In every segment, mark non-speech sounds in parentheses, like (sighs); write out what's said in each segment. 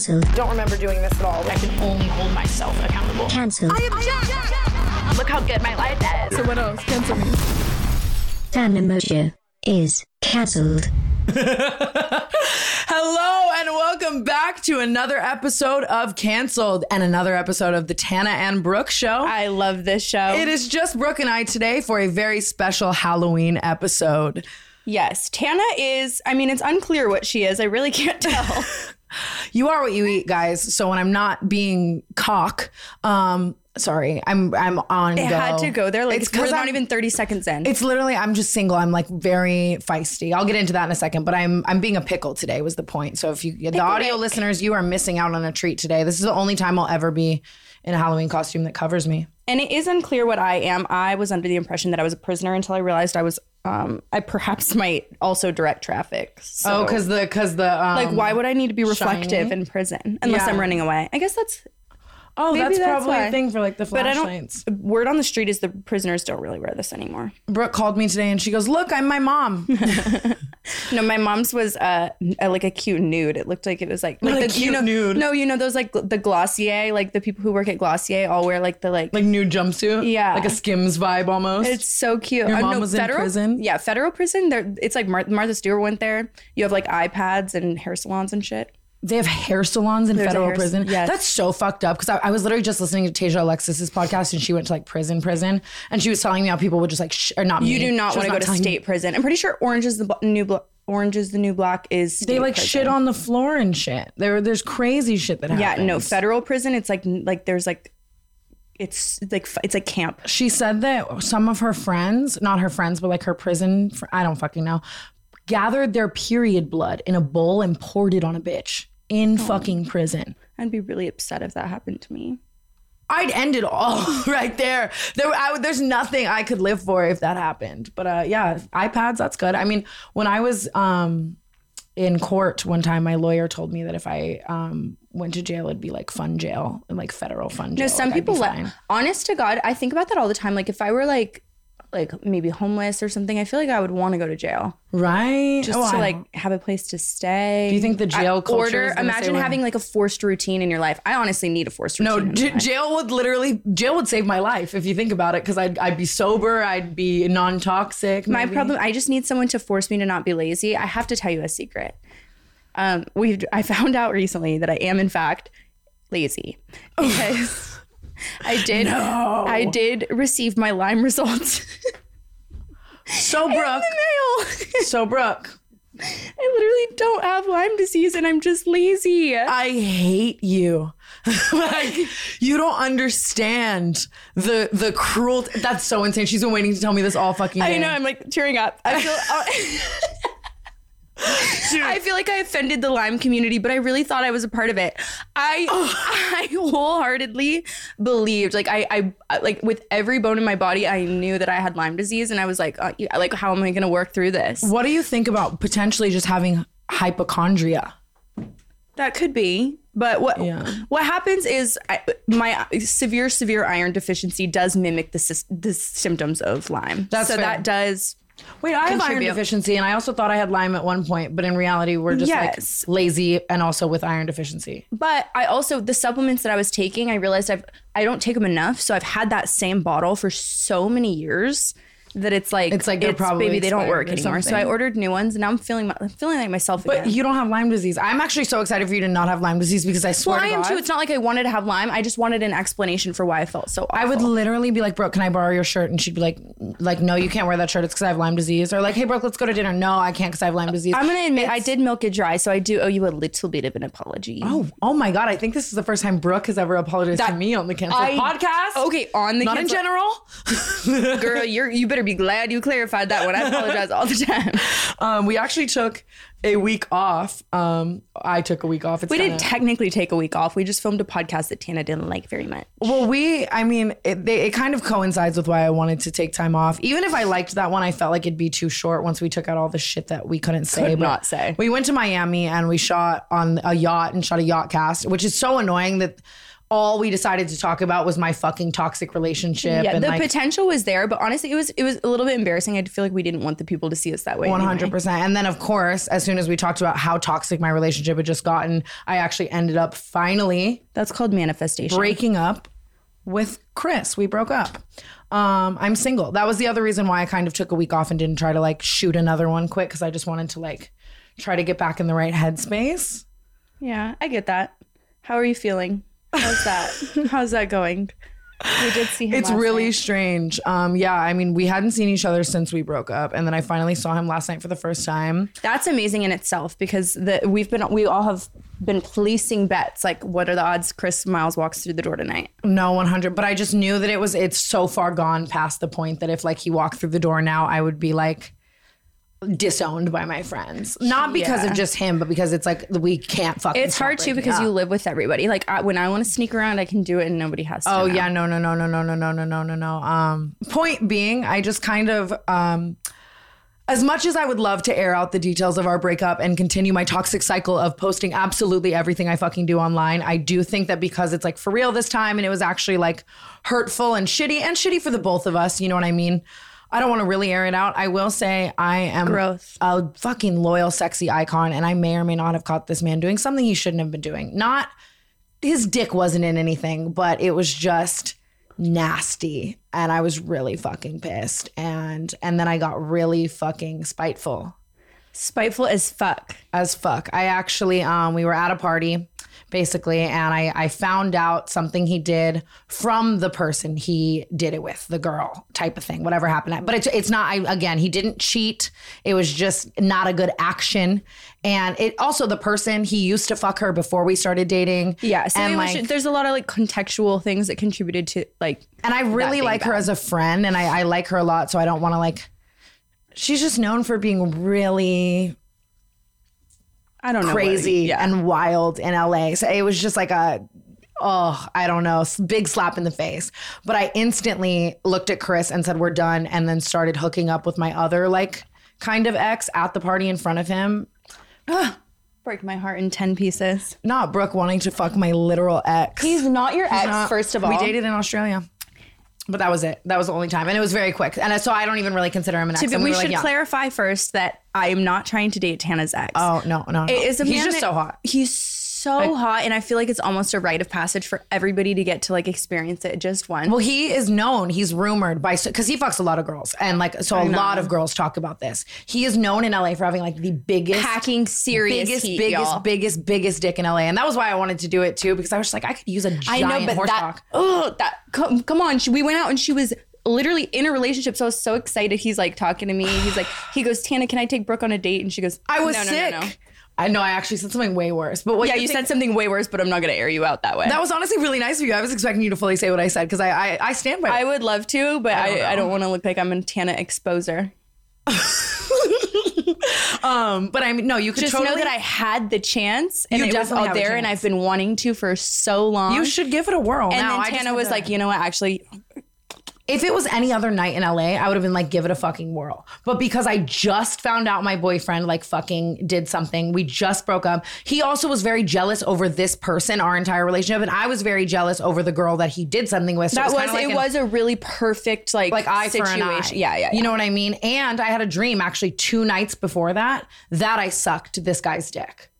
Cancelled. Don't remember doing this at all. I can only hold myself accountable. Cancelled. Look how good my life is. So what else? Cancel me. Tana Mongeau is cancelled. (laughs) Hello and welcome back to another episode of Cancelled and another episode of the Tana and Brooke Show. I love this show. it is just Brooke and I today for a very special Halloween episode. yes, Tana is. I mean, it's unclear what she is. I really can't (laughs) tell. You are what you eat, guys. So when I'm not being cock, um, sorry, I'm I'm on. it go. had to go there. Like It's it's we're 'cause not even thirty seconds in. It's literally I'm just single. I'm like very feisty. I'll get into that in a second, but I'm I'm being a pickle today was the point. So if you the audio listeners, you are missing out on a treat today. This is the only time I'll ever be in a Halloween costume that covers me. and it is unclear what I am. I was under the impression that I was a prisoner until I realized I was. Um, I perhaps (laughs) might also direct traffic. So, Oh, because the because the um, like, why would I need to be reflective shiny? in prison unless Yeah. I'm running away? I guess that's. Oh maybe that's, that's probably why. a thing for like the But I flashlights. don't. Word on the street is the prisoners don't really wear this anymore. Brooke called me today and she goes, "Look, I'm my mom." (laughs) No, my mom's was uh, a, like a cute nude. It looked like it was like, like a cute you know, nude. No, you know those like the Glossier, like the people who work at Glossier all wear like the like. like new jumpsuit, Yeah. like a Skims vibe almost. it's so cute. Your Uh, mom was in federal, prison? Yeah, federal prison. There, it's like Mar- Martha Stewart went there. You have like iPads and hair salons and shit. They have hair salons in There's federal hair- prison. yes. That's so fucked up. Because I, I was literally just listening to Tasia Alexis's podcast, and she went to like prison, prison, and she was telling me how people would just like, sh- or not You me. do not want to go to telling me- state prison. I'm pretty sure Orange is the Blo- new blo- Orange is the new black is. They like prison. shit on the floor and shit. There, there's crazy shit that happens. Yeah, no federal prison. It's like like there's like. It's like it's like camp. She said that some of her friends, not her friends, but like her prison, I don't fucking know, gathered their period blood in a bowl and poured it on a bitch in Oh. fucking prison. I'd be really upset if that happened to me. I'd end it all (laughs) right there. There, I, would- there's nothing I could live for if that happened. But uh, yeah, iPads, that's good. I mean, when I was um, in court one time, my lawyer told me that if I um, went to jail, it'd be like fun jail, like federal fun jail. No, some Like, people let. Honest to God, I think about that all the time. Like if I were like, like maybe homeless or something, I feel like I would want to go to jail right? just Oh, to like have a place to stay. Do you think the jail I- culture order? is Imagine having like a forced routine in your life. I honestly need a forced No, routine. in j- jail would literally jail would save my life if you think about it because I'd I'd be sober, I'd be non toxic. my problem. I just need someone to force me to not be lazy. I have to tell you a secret. Um, we I found out recently that I am in fact lazy (laughs) because I did I did receive my Lyme results So (laughs) Brooke, so Brooke, I literally don't have Lyme disease and I'm just lazy. I hate you. (laughs) like you don't understand the the cruel. That's so insane. She's been waiting to tell me this all fucking day. I know, I'm like tearing up. I feel (laughs) I feel like I offended the Lyme community, but I really thought I was a part of it. I (laughs) I wholeheartedly believed, like I, I like with every bone in my body, I knew that I had Lyme disease, and I was like, uh, like how am I going to work through this? What do you think about potentially just having hypochondria? That could be. But what Yeah. what happens is I, my severe severe iron deficiency does mimic the the symptoms of Lyme. That's so fair. that does Wait, I have iron deficiency, and I also thought I had Lyme at one point, but in reality, we're just Yes. like lazy and also with iron deficiency. But I also the supplements that I was taking, I realized I've I don't take them enough, so I've had that same bottle for so many years that it's like It's like they're probably maybe they don't work or anymore. So. I ordered new ones, and now I'm feeling I'm feeling like myself But again. you don't have Lyme disease. I'm actually so excited for you to not have Lyme disease because I swear well, I am God, too. It's not like I wanted to have Lyme. I just wanted an explanation for why I felt so. Awful. I would literally be like, Brooke, can I borrow your shirt? And she'd be like, like, no, you can't wear that shirt. It's because I have Lyme disease. Or like, hey, Brooke, let's go to dinner. No, I can't because I have Lyme disease. I'm gonna admit I did milk it dry, so I do owe you a little bit of an apology. Oh, oh my God. I think this is the first time Brooke has ever apologized to me on the Cancel I- podcast. Okay, on the Not in general. (laughs) girl. You're you better be glad you clarified that one. I apologize all the time. (laughs) Um, we actually took a week off. Um, I took a week off. It's We kinda- didn't technically take a week off. We just filmed a podcast that Tana didn't like very much. Well, we, I mean, it, they, it kind of coincides with why I wanted to take time off. Even if I liked that one, I felt like it'd be too short once we took out all the shit that we couldn't say. Could but not say. We went to Miami and we shot on a yacht and shot a yacht cast, which is so annoying that all we decided to talk about was my fucking toxic relationship Yeah, and the like potential was there, but honestly, it was it was a little bit embarrassing. I feel like we didn't want the people to see us that way. Hundred percent. And then, of course, as soon as we talked about how toxic my relationship had just gotten, I actually ended up finally That's called manifestation. breaking up with Chris. We broke up. Um, I'm single. That was the other reason why I kind of took a week off and didn't try to like shoot another one quick because I just wanted to like try to get back in the right headspace. Yeah, I get that. How are you feeling? How's that? (laughs) How's that going? We did see him. It's really night. strange. Um, yeah, I mean, we hadn't seen each other since we broke up, and then I finally saw him last night for the first time. That's amazing in itself because the we've been we all have been placing bets. Like, what are the odds Chris Miles walks through the door tonight? No, 100. But I just knew that it was, it's so far gone past the point that if like he walked through the door now, I would be like disowned by my friends. Not because Yeah. of just him, but because it's like we can't fucking. It's hard too because up. you live with everybody. Like I, when I want to sneak around, I can do it, and nobody has to. Oh know. yeah, no, no, no, no, no, no, no, no, no, no, no. Um, point being, I just kind of um. As much as I would love to air out the details of our breakup and continue my toxic cycle of posting absolutely everything I fucking do online, I do think that because it's like for real this time and it was actually like hurtful and shitty and shitty for the both of us, you know what I mean? I don't want to really air it out. I will say I am Growth. a fucking loyal, sexy icon, and I may or may not have caught this man doing something he shouldn't have been doing. Not his dick wasn't in anything, but it was just nasty and I was really fucking pissed and and then I got really fucking spiteful spiteful as fuck. as fuck. I actually um we were at a party basically and I I found out something he did from the person he did it with, the girl type of thing, whatever happened. But it's it's not I again, he didn't cheat. It was just not a good action. And it also the person he used to fuck her before we started dating. Yeah, so and like there's a lot of like contextual things that contributed to like. and I really like her as a friend, and I, I like her a lot. So I don't want to like. She's just known for being really I don't know. crazy yeah. and wild in LA. So it was just like a. Oh, I don't know, big slap in the face. But I instantly looked at Chris and said, "We're done," and then started hooking up with my other like kind of ex at the party in front of him. break my heart in ten pieces. Not Brooke wanting to fuck my literal ex. He's not your ex, Uh, first of all. we dated in Australia. But that was it. That was the only time, and it was very quick. And so I don't even really consider him an ex. Be- And we should like, clarify first that I am not trying to date Tana's ex. Oh no, no, no. It is a He's man just that- so hot. He's so hot, and I feel like it's almost a rite of passage for everybody to get to like experience it just once. Well, he is known. He's rumored by because he fucks a lot of girls, and like so, a lot of girls talk about this. He is known in LA for having like the biggest, Hacking serious biggest, heat, biggest, y'all. biggest, biggest dick in LA, and that was why I wanted to do it too because I was just like, I could use a I giant know, but horse that cock. oh that come, come on. She, we went out and she was literally in a relationship. So I was so excited. He's like talking to me. He's like, he goes, Tana, can I take Brooke on a date? And she goes, I was "No, no, no, sick. no." I know. I actually said something way worse. But what Yeah, you you think- said something way worse, but I'm not gonna air you out that way. that was honestly really nice of you. I was expecting you to fully say what I said because I, I I stand by. I would love to, but don't I, I, don't want to look like I'm a Tana exposer. (laughs) um, but I mean, no, you could Just totally. know that I had the chance and it was out there, and. I've been wanting to for so long. you should give it a whirl. and now, then Tana was like, you know what? Actually, if it was any other night in LA, I would have been like, give it a fucking whirl. But because I just found out my boyfriend like fucking did something, we just broke up. He also was very jealous over this person, our entire relationship, and I was very jealous over the girl that he did something with. So that was, kinda like it an- was a really perfect like like eye situation. for an eye. Yeah, yeah, yeah. You know what I mean? And I had a dream actually two nights before that that I sucked this guy's dick.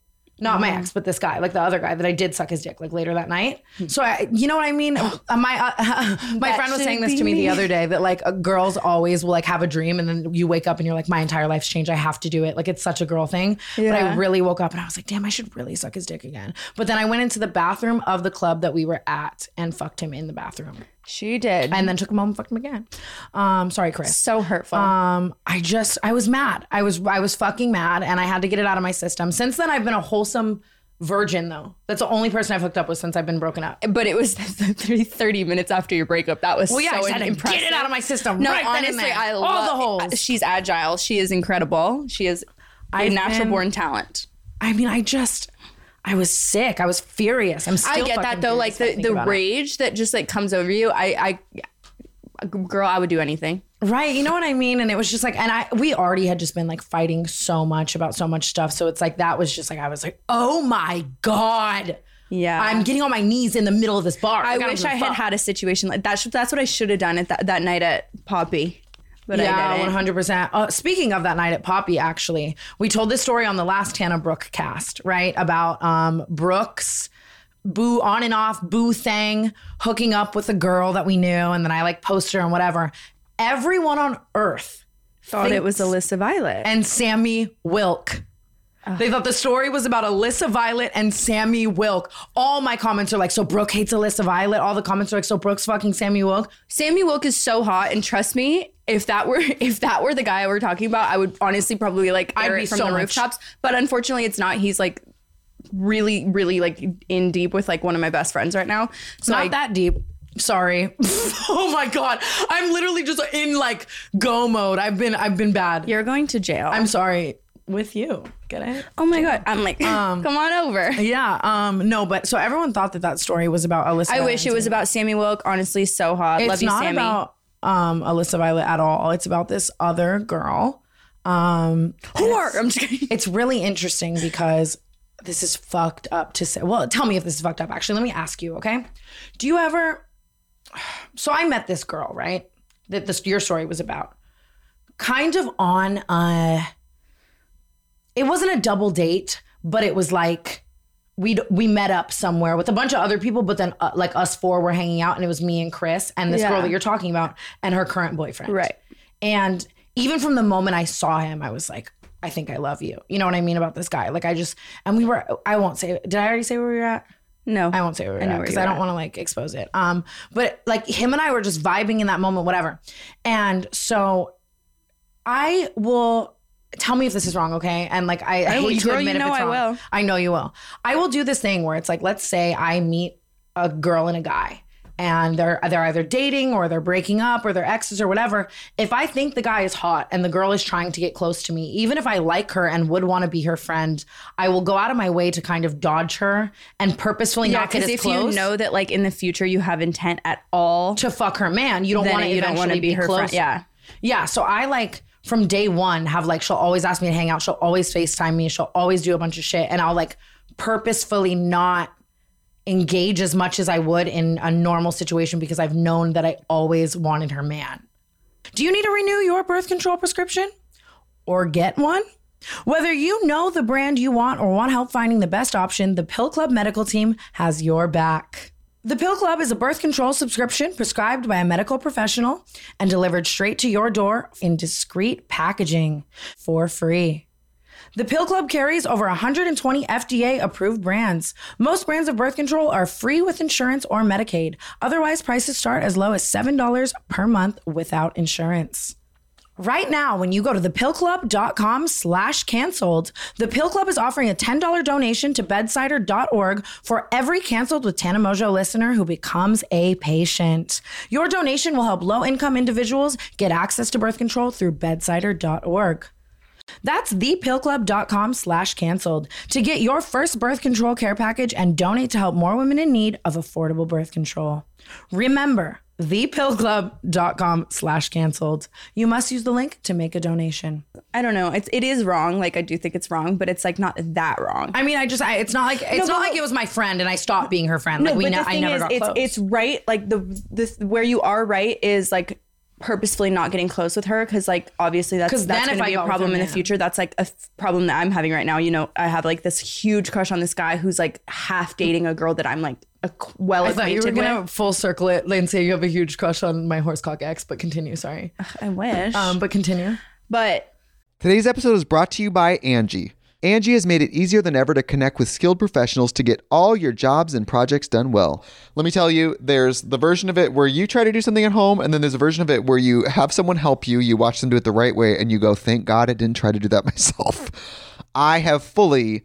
Not Mm. my ex, but this guy, like the other guy that I did suck his dick like later that night. So I, you know what I mean? (gasps) My uh, (laughs) my That friend was saying this to me, me. the other day that like uh, girls always will like have a dream and then you wake up and you're like, my entire life's changed. I have to do it. Like it's such a girl thing. But I really woke up and I was like, damn, I should really suck his dick again. But then I went into the bathroom of the club that we were at and fucked him in the bathroom she did. and then took him home and fucked him again. Um, sorry, Chris. so hurtful. Um, I just I was mad. I was I was fucking mad, and I had to get it out of my system. Since then, I've been a wholesome virgin, though. That's the only person I've hooked up with since I've been broken up. but it was (laughs) 30, 30 minutes after your breakup. That was Well, yeah, so I impressive. get it out of my system. No, right honestly. I all love the holes. She's agile. She is incredible. She is a I've natural been- born talent. I mean, I just I was sick. I was furious. I'm still I get that though. Like I the, the about it. rage that just like comes over you. I, I, girl, I would do anything. Right. You know what I mean? And it was just like, and I, we already had just been like fighting so much about so much stuff. So it's like, that was just like, I was like, oh my God. Yeah. I'm getting on my knees in the middle of this bar. I don't wish I had had a situation like that. That's what I should have done at that, that night at Poppy. But yeah, one hundred percent. Uh, Speaking of that night at Poppy, actually, we told this story on the last Tana Brooke cast, right? About um, Brooke's, boo on and off, boo thing, hooking up with a girl that we knew, and then I like post her and whatever. Everyone on earth Thought it was Alyssa Violet. and Sammy Wilk. They thought the story was about Alyssa Violet and Sammy Wilk. All my comments are like, so Brooke hates Alyssa Violet. All the comments are like, so Brooke's fucking Sammy Wilk. Sammy Wilk is so hot, and trust me, if that were (laughs) if that were the guy we're talking about, I would honestly probably like I'd be it from so the much- rooftops. But unfortunately, it's not. He's like really, really like in deep with like one of my best friends right now. So Not I, that deep. Sorry. (laughs) oh my god. I'm literally just in like go mode. I've been I've been bad. you're going to jail. I'm sorry. With you. Get it? oh my god. I'm like, Um, (laughs) come on over. Yeah. Um. No, but so everyone thought that that story was about Alyssa. I wish it was about Sammy Wilk. Honestly, so hot. It's Love you, not Sammy. about um Alyssa Violet at all. It's about this other girl. Um. Whore. I'm just kidding. it's really interesting because this is fucked up to say. Well, tell me if this is fucked up. Actually, let me ask you, okay? Do you ever So I met this girl, right? That this your story was about. Kind of on a it wasn't a double date, but it was like we we met up somewhere with a bunch of other people, but then uh, like us four were hanging out, and it was me and Chris and this Yeah. girl that you're talking about and her current boyfriend, Right. and even from the moment I saw him, I was like, I think I love you. You know what I mean about this guy? Like I just and we were. I won't say. Did I already say where we were at? No. I won't say where we were where because I don't want to like expose it. Um, but like him and I were just vibing in that moment, whatever. And so I will tell me if this is wrong, okay? And like I, I hate to Girl, admit you if know it's I will. I know you will. I will do this thing where it's like, let's say I meet a girl and a guy. And they're they're either dating or they're breaking up or they're exes or whatever. If I think the guy is hot and the girl is trying to get close to me, even if I like her and would want to be her friend, I will go out of my way to kind of dodge her and purposefully yeah, not get because as if close you know that like in the future you have intent at all, to fuck her man. You don't want to you don't want to be her close. friend. Yeah. Yeah. So I like from day one have like she'll always ask me to hang out. She'll always FaceTime me. She'll always do a bunch of shit. And I'll like purposefully not engage as much as I would in a normal situation because I've known that I always wanted her man. Do you need to renew your birth control prescription? Or get one? Whether you know the brand you want or want help finding the best option, the Pill Club medical team has your back. The Pill Club is a birth control subscription prescribed by a medical professional and delivered straight to your door in discreet packaging for free. The Pill Club carries over 120 FDA approved brands. Most brands of birth control are free with insurance or Medicaid. Otherwise, prices start as low as $7 per month without insurance. Right now, when you go to thepillclub.com slash canceled, the Pill Club is offering a $10 donation to bedsider.org for every canceled with Tana Mongeau listener who becomes a patient. Your donation will help low income individuals get access to birth control through bedsider.org. That's thepillclub.com slash canceled to get your first birth control care package and donate to help more women in need of affordable birth control. Remember, thepillclub.com slash canceled. You must use the link to make a donation. I don't know. It's it is wrong. Like I do think it's wrong, but it's like not that wrong. I mean, I just, I, it's not like, it's No, not like it was my friend and I stopped being her friend. like we, but ne- the I never is, got it's close. it's right. Like the this where you are right is like purposefully not getting close with her because like obviously that's that's then if going to be a problem in the future. That's like a f- problem that I'm having right now. You know, I have like this huge crush on this guy who's like half dating a girl that I'm like a, well I thought you were gonna with. full circle it and say you have a huge crush on my horsecock ex, but continue. Sorry, I wish, um, but continue. but Today's episode is brought to you by Angie. Angie has made it easier than ever to connect with skilled professionals to get all your jobs and projects done well. Let me tell you, there's the version of it where you try to do something at home, and then there's a version of it where you have someone help you, you watch them do it the right way, and you go, thank God I didn't try to do that (laughs) myself. I have fully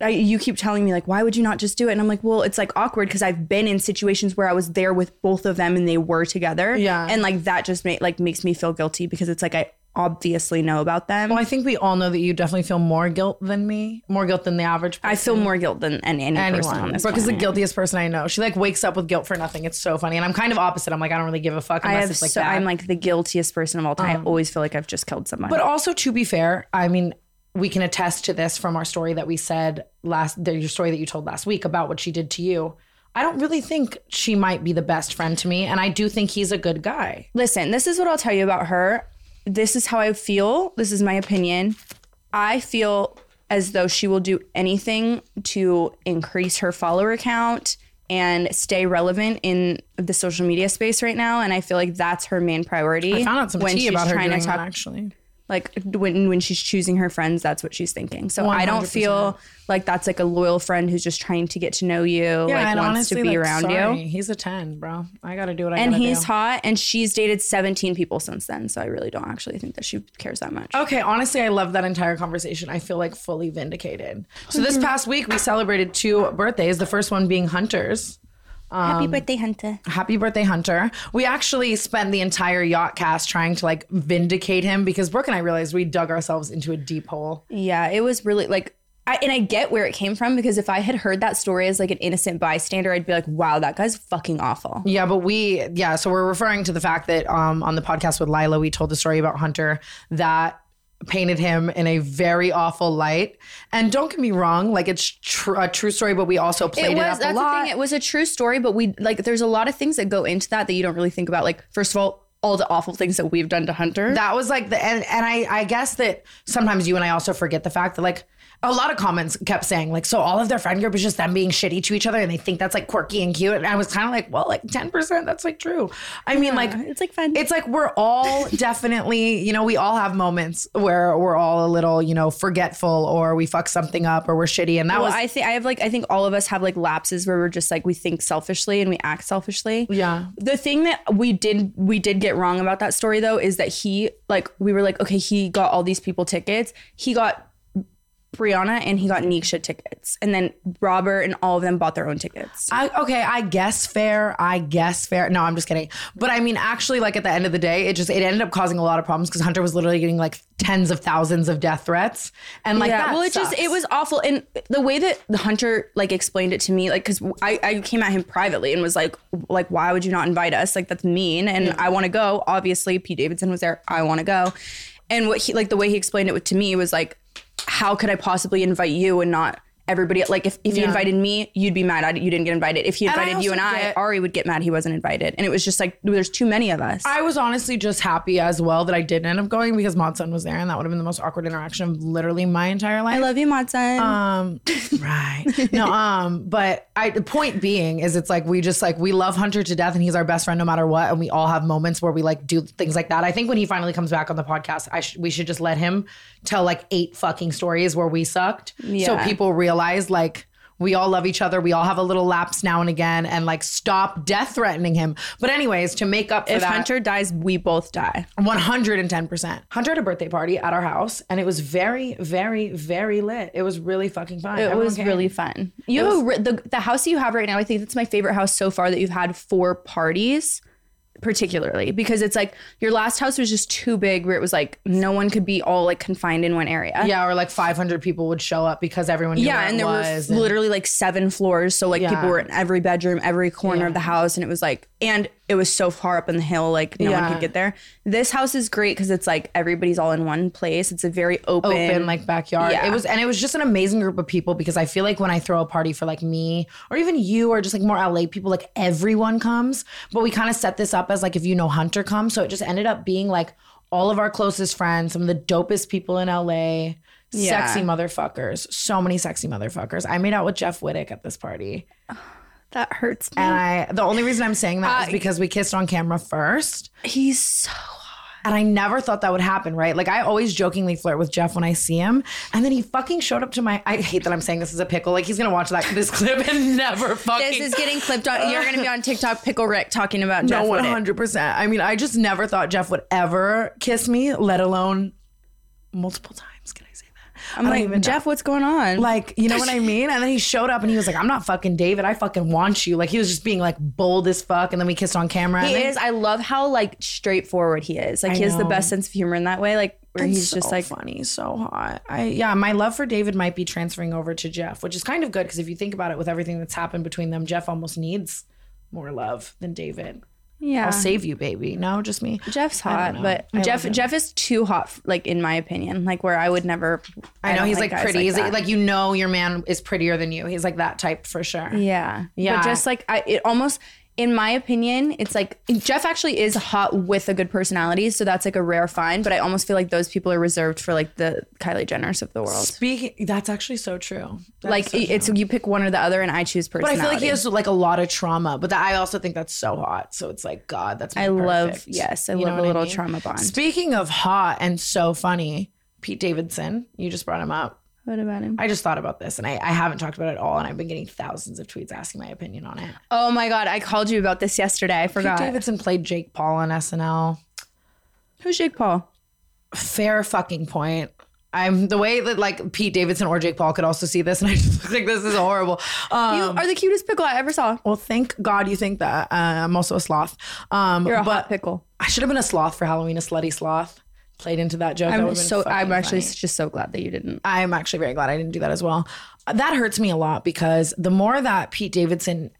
I, you keep telling me like why would you not just do it and i'm like well it's like awkward because i've been in situations where i was there with both of them and they were together Yeah. and like that just make, like makes me feel guilty because it's like i obviously know about them Well, I think we all know that you definitely feel more guilt than me, more guilt than the average person. i feel more guilt than any, any person on anyone. this Brooke is the guiltiest person I know. She like wakes up with guilt for nothing. It's so funny. And I'm kind of opposite. I'm like, I don't really give a fuck I unless have it's like so, that. I'm like the guiltiest person of all time. I um, always feel like I've just killed someone. But also, to be fair, I mean, we can attest to this from our story that we said last, the, your story that you told last week about what she did to you. I don't really think she might be the best friend to me, and I do think he's a good guy. Listen, this is what I'll tell you about her. This is how I feel. This is my opinion. I feel as though she will do anything to increase her follower count and stay relevant in the social media space right now. And I feel like that's her main priority. I found out some when tea about her trying doing to that talk, actually. Like when when she's choosing her friends, that's what she's thinking. So I don't 100%. feel like that's like a loyal friend who's just trying to get to know you, Yeah, like and wants honestly, to be like, around sorry, you. He's a ten, bro. I gotta do what I And he's do. hot, and she's dated 17 people since then. So I really don't actually think that she cares that much. Okay, honestly, I love that entire conversation. I feel like fully vindicated. So this mm-hmm. past week, we celebrated two birthdays. The first one being Hunter's. Happy birthday, Hunter. Happy birthday, Hunter. We actually spent the entire yacht cast trying to like vindicate him because Brooke and I realized we dug ourselves into a deep hole. Yeah, it was really like, I, and I get where it came from because if I had heard that story as like an innocent bystander, I'd be like, wow, that guy's fucking awful. Yeah, but we, yeah, so we're referring to the fact that um, on the podcast with Lila, we told the story about Hunter that painted him in a very awful light. And don't get me wrong, like it's tr- a true story, but we also played It it, was up a lot. thing. It was a true story, but we like there's a lot of things that go into that that you don't really think about. Like first of all, all the awful things that we've done to Hunter. that was like the and, and I I guess that sometimes you and I also forget the fact that like a lot of comments kept saying like so all of their friend group is just them being shitty to each other and they think that's like quirky and cute and I was kind of like well like 10% that's like true. I mean like it's like fun. it's like we're all (laughs) definitely, you know, we all have moments where we're all a little, you know, forgetful or we fuck something up or we're shitty and that well, was I think I have like I think all of us have like lapses where we're just like we think selfishly and we act selfishly. Yeah. The thing that we did we did get wrong about that story though is that he like we were like okay he got all these people tickets. He got Brianna and he got Nisha tickets. And then Robert and all of them bought their own tickets. I, okay, I guess fair. I guess fair. No, I'm just kidding. But I mean, actually, like at the end of the day, it just it ended up causing a lot of problems because Hunter was literally getting like tens of thousands of death threats, and like yeah, that well, it just it was awful, and the way that the hunter like explained it to me, like, because I, I came at him privately and was like, like, why would you not invite us? Like, that's mean, and I want to go. Obviously, Pete Davidson was there. I want to go, and what he like the way he explained it to me was like, how could I possibly invite you and not everybody? Like, if if he invited me, you'd be mad I, you didn't get invited. If he And invited you also and I, get- Ari would get mad he wasn't invited, and it was just like there's too many of us. I was honestly just happy as well that I didn't end up going because Mod Sun was there, and that would have been the most awkward interaction of literally my entire life. I love you, Mod Sun. Um, (laughs) right. No, um, but I the point being is it's like we just like we love Hunter to death and he's our best friend no matter what. And we all have moments where we like do things like that. I think when he finally comes back on the podcast, I sh- we should just let him tell like eight fucking stories where we sucked. So people realize like We all love each other. We all have a little lapse now and again, and like stop death threatening him. But anyways, to make up for If that, Hunter dies, we both die. 110%. Hunter had a birthday party at our house, and it was very, very, very lit. It was really fucking fun. It Everyone was came. really fun. You re- the the house you have right now. I think that's my favorite house so far that you've had four parties, particularly because it's like your last house was just too big, where it was like no one could be all like confined in one area. Yeah, or like 500 people would show up because everyone knew Yeah, and there was. were and- literally like seven floors, so like Yeah. people were in every bedroom, every corner of the house, and it was like, and it was so far up in the hill, like no Yeah. one could get there. This house is great because it's like everybody's all in one place. It's a very open, open like backyard. Yeah. It was and it was just an amazing group of people because I feel like when I throw a party for like me or even you or just like more LA people, like everyone comes. But we kind of set this up as like if you know Hunter comes. So it just ended up being like all of our closest friends, some of the dopest people in LA. Yeah. Sexy motherfuckers. So many sexy motherfuckers. I made out with Jeff Wittek at this party. That hurts me. And I the only reason I'm saying that is Uh, because we kissed on camera first. He's so hot. And I never thought that would happen, right? Like I always jokingly flirt with Jeff when I see him. And then he fucking showed up to my I hate that I'm saying this is a pickle. Like he's gonna watch that this (laughs) clip and never fucking This is getting clipped on. You're going to be on TikTok, Pickle Rick, talking about no Jeff one hundred percent. I mean, I just never thought Jeff would ever kiss me, let alone multiple times. Can I say? I'm like, know. Jeff, what's going on? Like, you know (laughs) what I mean? And then he showed up and he was like, I'm not fucking David. I fucking want you. Like, he was just being like bold as fuck. And then we kissed on camera. he is. I love how like straightforward he is. Like I he has the best sense of humor in that way. Like where he's just like, funny, so hot. I yeah, my love for David might be transferring over to Jeff, which is kind of good because if you think about it, with everything that's happened between them, Jeff almost needs more love than David. Yeah, I'll save you, baby. No, just me. Jeff's hot, but I Jeff love him. Jeff is too hot, like in my opinion. Like where I would never. I know don't he's like, guys pretty. he's like, that. like you know your man is prettier than you. He's like that type for sure. Yeah. Yeah. But just like I it almost in my opinion, it's like Jeff actually is hot with a good personality, so that's like a rare find, but I almost feel like those people are reserved for like the Kylie Jenners of the world. Speaking, that's actually so true. That like so true. it's you pick one or the other and I choose personality. But I feel like he has like a lot of trauma. But that, I also think that's so hot. So it's like God, that's I love perfect. yes, I You love a little mean? trauma bond. Speaking of hot and so funny, Pete Davidson, you just brought him up. What about him? I just thought about this and I, I haven't talked about it at all. And I've been getting thousands of tweets asking my opinion on it. Oh my god, I called you about this yesterday. I forgot. Pete. Davidson played Jake Paul on SNL. Who's Jake Paul? Fair fucking point. I'm the way that like Pete Davidson or Jake Paul could also see this, (laughs) and I just think this is horrible. Um, You are the cutest pickle I ever saw. well, thank God you think that. Uh, I'm also a sloth. Um, You're a but hot pickle. I should have been a sloth for Halloween, a slutty sloth. Played into that joke. I'm would've so I'm actually funny. just so glad that you didn't. I'm actually very glad I didn't do that as well. Uh, That hurts me a lot because the more that Pete Davidson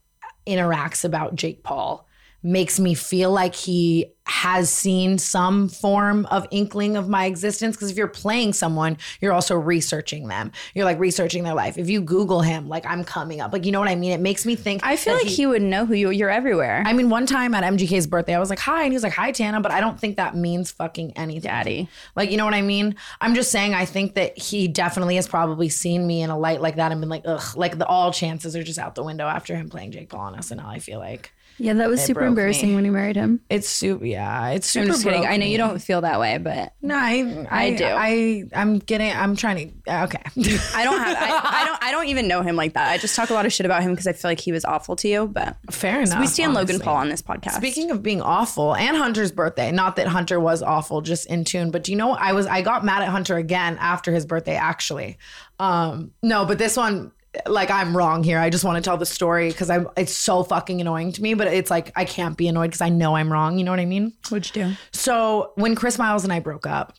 interacts about Jake Paul makes me feel like he has seen some form of inkling of my existence because if you're playing someone you're also researching them you're like researching their life if you google him like i'm coming up like you know what i mean it makes me think I feel like he, would know who you. You're everywhere. I mean, one time at MGK's birthday, I was like, hi. And he was like, hi, Tana. But I don't think that means fucking anything. Daddy. Like, you know what I mean? I'm just saying, I think that he definitely has probably seen me in a light like that and been like, ugh, like the all chances are just out the window after him playing Jake Paul on SNL. I feel like yeah, that was super embarrassing me. when you married him. it's super, yeah, it's super. I'm just kidding. I know you don't feel that way, but No, I, I, I do. I, I'm getting, I'm trying to, uh, okay. (laughs) I don't have. I, I don't. I don't even know him like that. I just talk a lot of shit about him because I feel like he was awful to you. But Fair enough. we stand Logan. Paul on this podcast. Speaking of being awful, and Hunter's birthday. Not that Hunter was awful, just in tune. But do you know I was I got mad at Hunter again after his birthday. Actually, um, no, but this one, like I'm wrong here. I just want to tell the story because I'm. It's so fucking annoying to me. But it's like I can't be annoyed because I know I'm wrong. You know what I mean? what'd you do? So when Chris Miles and I broke up,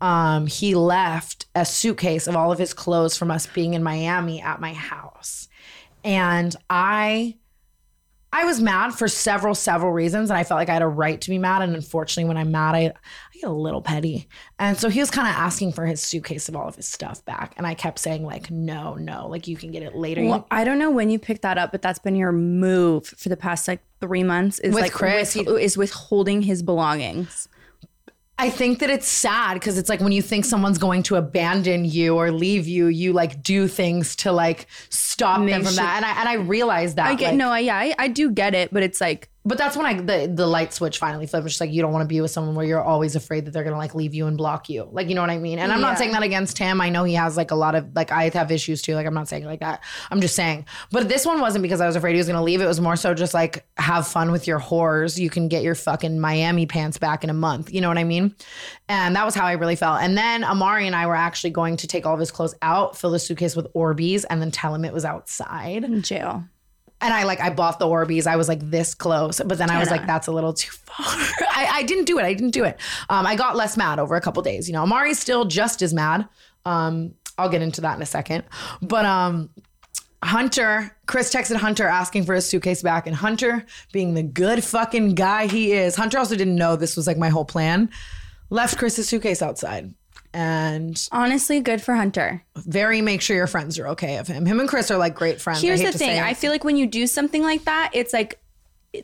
um, he left a suitcase of all of his clothes from us being in Miami at my house. And I I was mad for several, several reasons, and I felt like I had a right to be mad. And unfortunately, when I'm mad, I, a little petty. And so he was kind of asking for his suitcase of all of his stuff back, and I kept saying like, "No, no, like you can get it later." Well, I don't know when you picked that up, but that's been your move for the past like three months. Is With like Chris, with- is withholding his belongings. I think that it's sad because it's like when you think someone's going to abandon you or leave you, you like do things to like stop them from sure- that. And I and I realize that. I get like, no, I, yeah, I, I do get it, but it's like but that's when I the, the light switch finally flipped. It's just like you don't want to be with someone where you're always afraid that they're gonna like leave you and block you. Like you know what I mean? And I'm Yeah. not saying that against him. I know he has like a lot of like I have issues too. Like I'm not saying like that. I'm just saying. But this one wasn't because I was afraid he was gonna leave. It was more so just like have fun with your whores. You can get your fucking Miami pants back in a month. You know what I mean? And that was how I really felt. And then Amari and I were actually going to take all of his clothes out, fill the suitcase with Orbeez, and then tell him it was outside. In jail. And I like I bought the Orbeez. I was like this close, but then I was like, that's a little too far. (laughs) I, I didn't do it. I didn't do it. Um, I got less mad over a couple days. You know, Amari's still just as mad. Um, I'll get into that in a second. But um, Hunter, Chris texted Hunter asking for his suitcase back, and Hunter, being the good fucking guy he is, Hunter also didn't know this was like my whole plan. Left Chris's suitcase outside. And Honestly, good for Hunter. very make sure your friends are okay of him. Him and Chris are like great friends. I Here's hate the to thing. I feel like when you do something like that, it's like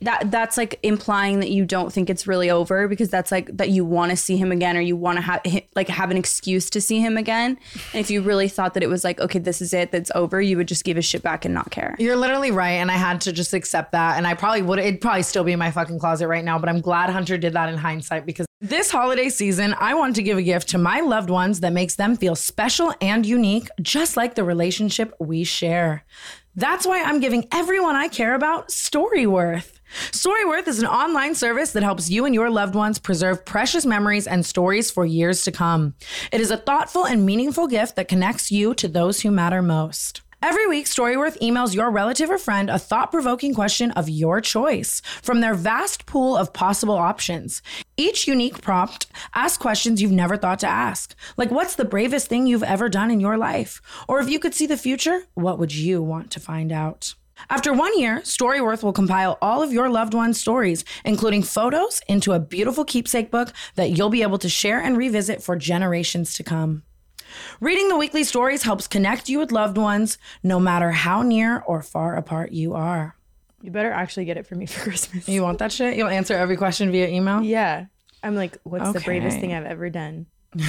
that that's like implying that you don't think it's really over because that's like that you want to see him again or you want to have like have an excuse to see him again. And if you really thought that it was like okay, this is it, that's over, you would just give his shit back and not care. You're literally right, and I had to just accept that. And I probably would. It'd probably still be in my fucking closet right now. But I'm glad Hunter did that in hindsight because this holiday season, I want to give a gift to my loved ones that makes them feel special and unique, just like the relationship we share. That's why I'm giving everyone I care about Storyworth. Storyworth is an online service that helps you and your loved ones preserve precious memories and stories for years to come. It is a thoughtful and meaningful gift that connects you to those who matter most. Every week, Storyworth emails your relative or friend a thought provoking question of your choice from their vast pool of possible options. Each unique prompt asks questions you've never thought to ask, like what's the bravest thing you've ever done in your life? Or if you could see the future, what would you want to find out? After one year, Storyworth will compile all of your loved ones' stories, including photos, into a beautiful keepsake book that you'll be able to share and revisit for generations to come. Reading the weekly stories helps connect you with loved ones, no matter how near or far apart you are. You better actually get it for me for (laughs) Christmas. You want that shit? You'll answer every question via email? Yeah. I'm like, what's the bravest thing I've ever done? (laughs)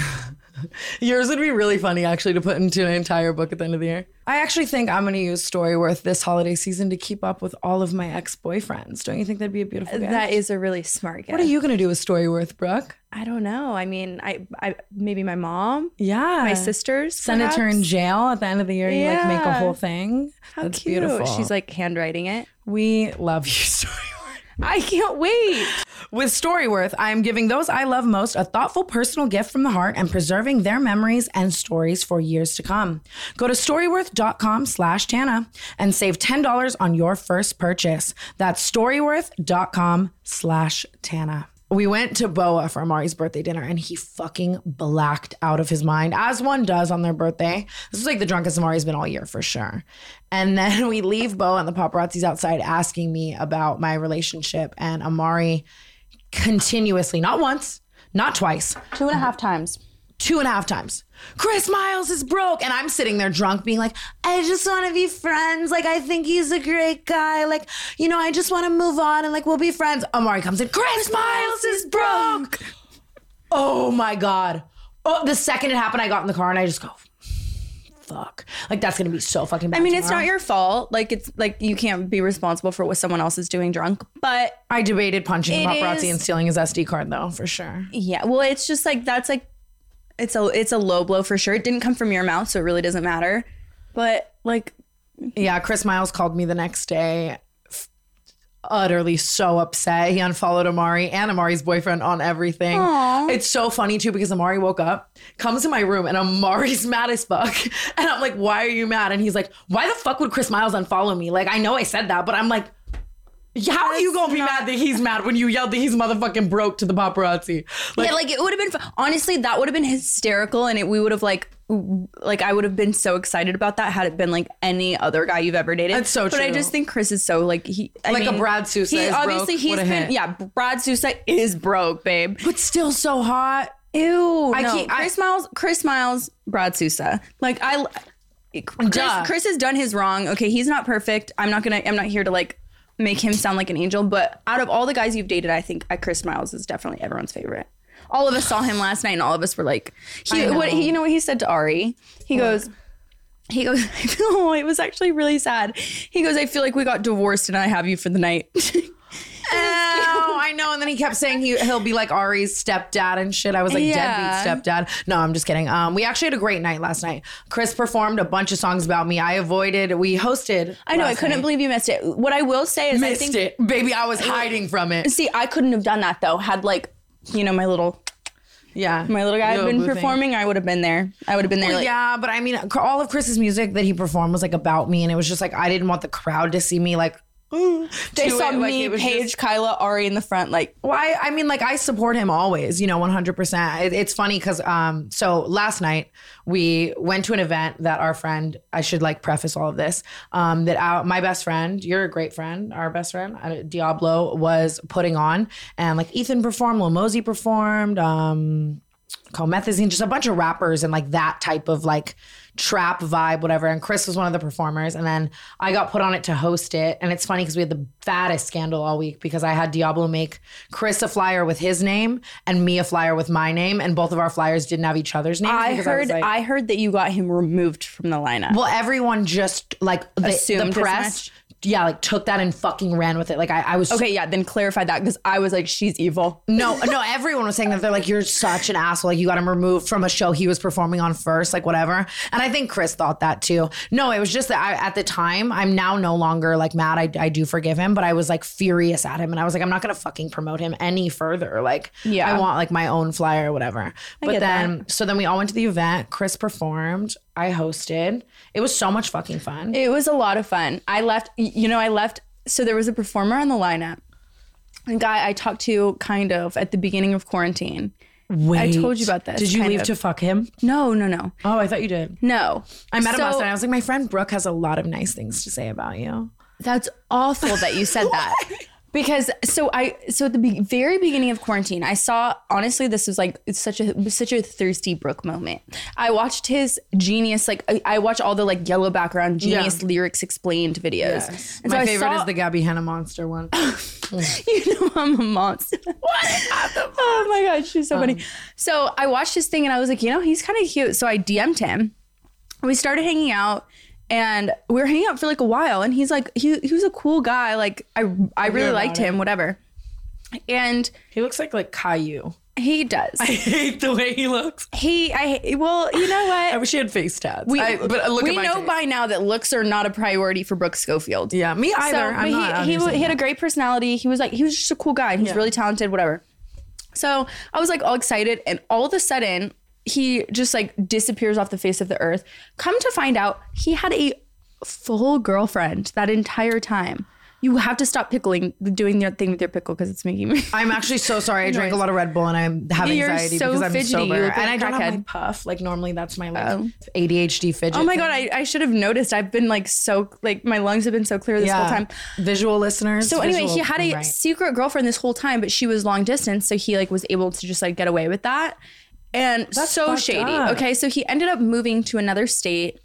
(laughs) Yours would be really funny actually to put into an entire book at the end of the year. I actually think I'm going to use Storyworth this holiday season to keep up with all of my ex boyfriends. Don't you think that'd be a beautiful gift? That is a really smart gift. What are you going to do with Storyworth, Brooke? I don't know. I mean, I, I maybe my mom, Yeah. my sisters, Senator in jail at the end of the year. You like make a whole thing. How That's cute. beautiful. She's like handwriting it. we love you, (laughs) Storyworth. I can't wait. With Storyworth, I am giving those I love most a thoughtful personal gift from the heart and preserving their memories and stories for years to come. Go to storyworth.com slash Tana and save $10 on your first purchase. That's storyworth.com slash Tana. We went to Boa for Amari's birthday dinner and he fucking blacked out of his mind, as one does on their birthday. This is like the drunkest Amari's been all year for sure. And (laughs) then we leave Boa and the paparazzi's outside asking me about my relationship. And Amari continuously, not once, not twice, Two and a half times. Two and a half times. Chris Miles is broke. And I'm sitting there drunk being like, I just want to be friends. Like, I think he's a great guy. Like, you know, I just want to move on and like, we'll be friends. Amari comes in, Chris Miles is broke. Oh my God. Oh, the second it happened, I got in the car and I just go, fuck. Like, that's going to be so fucking bad. I mean, it's not your fault. Like it's like you can't be responsible for what someone else is doing drunk. But I debated punching paparazzi is- and stealing his SD card though, for sure. yeah, well, it's just like that's like it's a it's a low blow for sure. It didn't come from your mouth, so it really doesn't matter. But like Yeah, Chris Miles called me the next day, utterly so upset. He unfollowed Amari and Amari's boyfriend on everything. It's so funny too because Amari woke up, comes in my room, and Amari's (laughs) mad as fuck. And I'm like, why are you mad? And he's like, why the fuck would Chris Miles unfollow me? Like, I know I said that, but I'm like, how are you gonna be mad that he's mad when you yelled that he's motherfucking broke to the paparazzi? Like, yeah, like it would have been honestly that would have been hysterical, and it we would have like like I would have been so excited about that had it been like any other guy you've ever dated. That's so true. But I just think Chris is so like he I Like a Brad Sousa He obviously broke. he's been hit. yeah. Brad Sousa is broke, babe. but still so hot. Ew. I no, can't- I- Chris Miles, Chris Miles, Brad Sousa. Like I, Chris. Chris has done his wrong. Okay, he's not perfect. I'm not gonna. I'm not here to like make him sound like an angel. But out of all the guys you've dated, I think uh, Chris Miles is definitely everyone's favorite. All of us saw him last night, and all of us were like, he, know. what he, you know what he said to Ari? He goes. He goes, (laughs) I feel, oh, it was actually really sad. He goes, I feel like we got divorced and I have you for the night. (laughs) I know. And then he kept saying he he'll be like Ari's stepdad and shit. I was like Yeah. deadbeat stepdad. No, I'm just kidding. Um, we actually had a great night last night. Chris performed a bunch of songs about me. I avoided. We hosted. I know. I last couldn't night. believe you missed it. What I will say is, I missed think, it, baby. I was hiding from it. See, I couldn't have done that though. Had like, you know, my little Yeah, my little guy had been boo thing. performing, I would have been there. I would have been there. Like, yeah, but I mean, all of Chris's music that he performed was like about me, and it was just like I didn't want the crowd to see me like. (laughs) they saw it, me, it was Paige, just- Kyla, Ari in the front. Like, Well, I, I mean, like I support him always, you know, one hundred percent. It's funny because, um, so last night we went to an event that our friend, I should like preface all of this, um, that our, my best friend, you're a great friend, our best friend, uh, Diablo was putting on, and like Ethan performed, Lil Mosey performed, um, Comethazine, just a bunch of rappers and like that type of like trap vibe, whatever. And Chris was one of the performers. And then I got put on it to host it. And it's funny because we had the fattest scandal all week because I had Diablo make Chris a flyer with his name and me a flyer with my name. And both of our flyers didn't have each other's names. I heard, was like- I heard that you got him removed from the lineup. well, everyone just like the, Assumed the press? Yeah, like took that and fucking ran with it. Like I, I was okay, yeah, then clarify that because I was like, she's evil. No, no, everyone was saying that they're like, you're such an asshole. Like, you got him removed from a show he was performing on first, like, whatever. And I think Chris thought that too. No, it was just that I, at the time, I'm now no longer like mad. I, I do forgive him, but I was like furious at him. And I was like, I'm not to fucking promote him any further. Like, Yeah. I want like my own flyer or whatever. but get then, so then we all went to the event. Chris performed. I hosted. It was so much fucking fun. It was a lot of fun. I left, you know, I left. So there was a performer on the lineup, a guy I talked to kind of at the beginning of quarantine. Wait, I told you about this, Did you leave of. to fuck him? No, no, no, Oh, I thought you did. no. I met him So- last night. I was like, my friend Brooke has a lot of nice things to say about you. That's awful that you said that. (laughs) Because so I so at the be- very beginning of quarantine, I saw honestly this was like it's such a such a thirsty Brooke moment. I watched his genius like I, I watch all the like yellow background genius lyrics explained videos. And so My I favorite saw- is the Gabby Hanna monster one. (laughs) you know I'm a monster. (laughs) (laughs) oh my god, she's so funny. Um. So I watched his thing and I was like, you know, he's kind of cute. So I DM'd him. We started hanging out and we were hanging out for like a while. And he's like, he he was a cool guy. Like I I really liked him. Whatever. And he looks like like Caillou. he does. I hate the way he looks. he I well, you know what? I wish he had face tats. we I- but look we at my know taste. by now that looks are not a priority for Brooke Schofield. Yeah, me either. So, I'm but not he, here he, he had a great personality. He was like, he was just a cool guy. He's really talented, whatever. So I was like all excited. And all of a sudden, he just like disappears off the face of the earth. Come to find out, he had a full girlfriend that entire time. You have to stop pickling, doing your thing with your pickle because it's making me. (laughs) I'm actually so sorry. I drank a lot of Red Bull and I have You're anxiety so because I'm fidgety. sober. You look like and I don't have my puff. Like normally that's my like oh. ADHD fidget. Oh my thing. god, I, I should have noticed. I've been like so like my lungs have been so clear this yeah. whole time. Visual listeners. So anyway, he had a right. secret girlfriend this whole time, but she was long distance, so he like was able to just like get away with that. And so shady. up. Okay, so he ended up moving to another state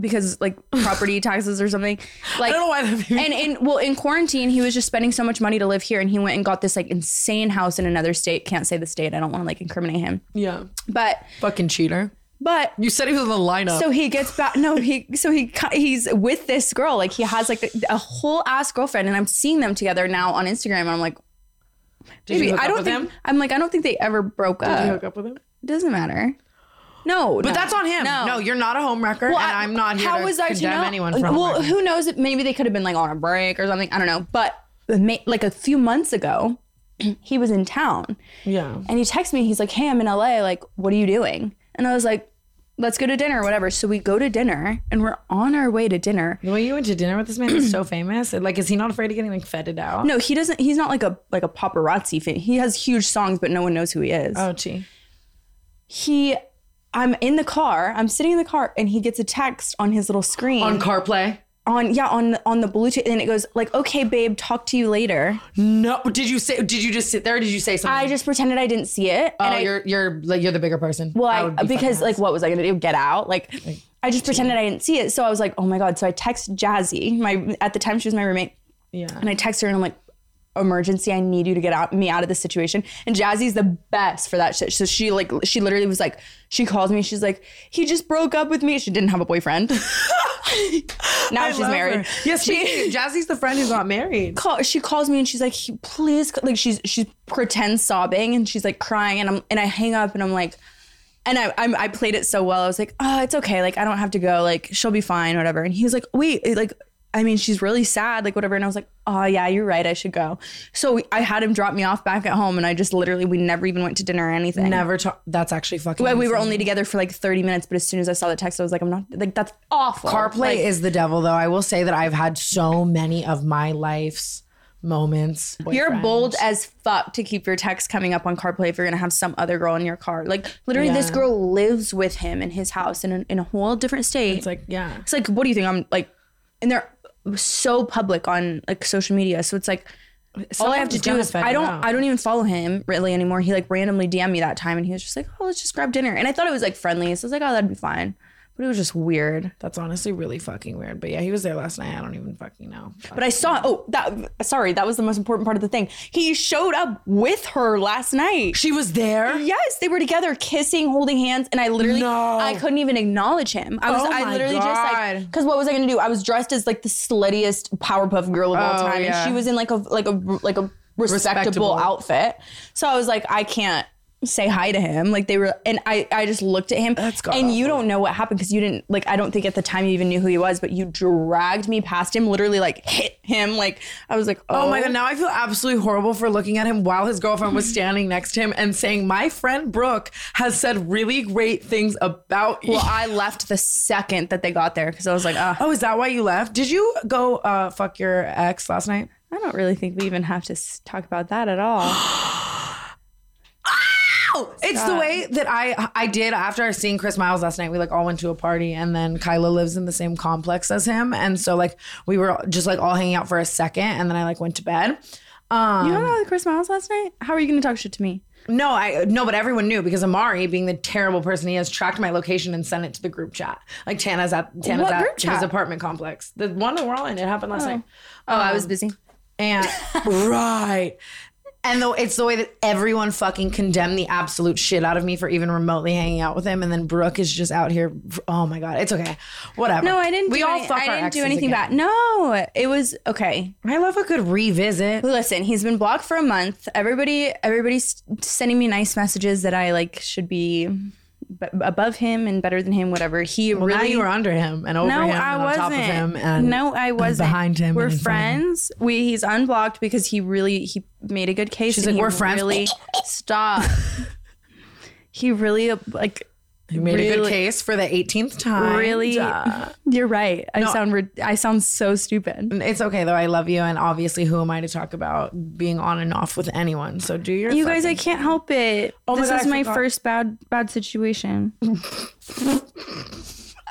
because like (laughs) property taxes or something. Like I don't know why that And in well, in quarantine, he was just spending so much money to live here, and he went and got this like insane house in another state. Can't say the state. I don't want to like incriminate him. Yeah. But Fucking cheater. but You said he was in the lineup. so he gets back. No, he so he he's with this girl. Like he has like a, a whole ass girlfriend, and I'm seeing them together now on Instagram. And I'm like, Did you maybe I don't think him? I'm like I don't think they ever broke Did you up. hook up with him? It doesn't matter. No, But that's on him. No, you're not a homewrecker, and I- I'm not here how to was I to condemn know? anyone for well, who knows? Maybe they could have been like on a break or something. I don't know. But like a few months ago, (clears throat) he was in town. Yeah. And he texted me. He's like, "Hey, I'm in LA. Like, what are you doing?" And I was like, "Let's go to dinner, or whatever." So we go to dinner, and we're on our way to dinner. The way you went to dinner with this man is so (clears throat) famous. Like, is he not afraid of getting like feted out? No, he doesn't. He's not like a like a paparazzi fan. He has huge songs, but no one knows who he is. Oh, gee. He, I'm in the car. I'm sitting in the car, and he gets a text on his little screen On CarPlay. on yeah on on the Bluetooth, and it goes like, "Okay, babe, talk to you later." No. Did you say? Did you just sit there? Or did you say something? I just pretended I didn't see it. Oh, and I, you're you're like you're the bigger person. well, I, be because like what was I gonna do? Get out? Like, I just pretended I didn't see it. So I was like, "Oh my god!" So I text Jazzy. My at the time she was my roommate. Yeah. And I text her and I'm like, emergency, I need you to get out me out of this situation. And Jazzy's the best for that shit. So she like she literally was like, she calls me, she's like, he just broke up with me. She didn't have a boyfriend. (laughs) now I she's married. her. Yeah, she, Jazzy's the friend who's not married. call, she calls me and she's like, please, like she's she pretends sobbing and she's like crying and I'm and I hang up and I'm like, and I I'm, I played it so well. I was like, oh, it's okay. Like I don't have to go. Like she'll be fine, whatever. And he was like, wait, like I mean, she's really sad, like whatever. And I was like, oh yeah, you're right. I should go. So we, I had him drop me off back at home, and I just literally we never even went to dinner or anything. Never talk. That's actually fucking. Well, we were only together for like 30 minutes, but as soon as I saw the text, I was like, I'm not like that's awful. CarPlay Like, is the devil, though. I will say that I've had so many of my life's moments. You're bold as fuck to keep your text coming up on CarPlay if you're gonna have some other girl in your car. Like literally, this girl lives with him in his house in a, in a whole different state. It's like, yeah. it's like, what do you think? I'm like, and they're so public on like social media, so it's like. all I have to do is I don't out. I don't even follow him really anymore. He like randomly DM'd me that time and he was just like, Oh, let's just grab dinner. And I thought it was like friendly. So I was like, Oh, that'd be fine. But it was just weird. That's honestly really fucking weird. But yeah, he was there last night. I don't even fucking know. But I saw oh that sorry, that was the most important part of the thing. He showed up with her last night. She was there. Yes, they were together, kissing, holding hands, and I literally, No. I couldn't even acknowledge him. I was, Oh I my literally just like, God. because what was I gonna do? I was dressed as like the sluttiest Powerpuff Girl of all Oh, time, yeah. and she was in like a like a like a respectable, Respectable. outfit. So I was like, I can't say hi to him. Like they were, and I I just looked at him, That's and you don't know what happened because you didn't like. I don't think at the time you even knew who he was, but you dragged me past him, literally like hit him. Like I was like, oh, Oh my god! Now I feel absolutely horrible for looking at him while his girlfriend was (laughs) standing next to him and saying, "My friend Brooke has said really great things about you." Well, I left the second that they got there because I was like, oh, oh, is that why you left? Did you go uh, fuck your ex last night? I don't really think we even have to talk about that at all. (gasps) (gasps) (gasps) It's the way that I I did after seeing Chris Miles last night. We like all went to a party, and then Kyla lives in the same complex as him, and so like we were just like all hanging out for a second, and then I like went to bed. Um, You hung out with Chris Miles last night? How are you going to talk shit to me? No, I no, but everyone knew because Amari, being the terrible person he is, tracked my location and sent it to the group chat. Like Tana's at Tana's What at group his chat? apartment complex. The one that we're all in. It happened last night. Oh, I was busy. And (laughs) right. And though it's the way that everyone fucking condemned the absolute shit out of me for even remotely hanging out with him, and then Brooke is just out here. Oh my god, it's okay, whatever. No, I didn't. We do all any- fuck I didn't do anything again. bad. No, it was okay. I love a good revisit. Listen, he's been blocked for a month. Everybody, everybody's sending me nice messages that I like should be b- above him and better than him. Whatever. He Well, really. now you were under him and over no, him I and on wasn't. top of him and no, I wasn't. behind him We're and in front of him. friends. We he's unblocked because he really he made a good case. She's like, "We're friends." Really (laughs) stop. he really like. You made a good case for the 18th time. Really, Duh. you're right. I sound rid- I sound so stupid. It's okay though. I love you, and obviously, who am I to talk about being on and off with anyone? So do your. You guys, I can't help it. Oh my this God, is I my forgot. first bad bad situation. (laughs)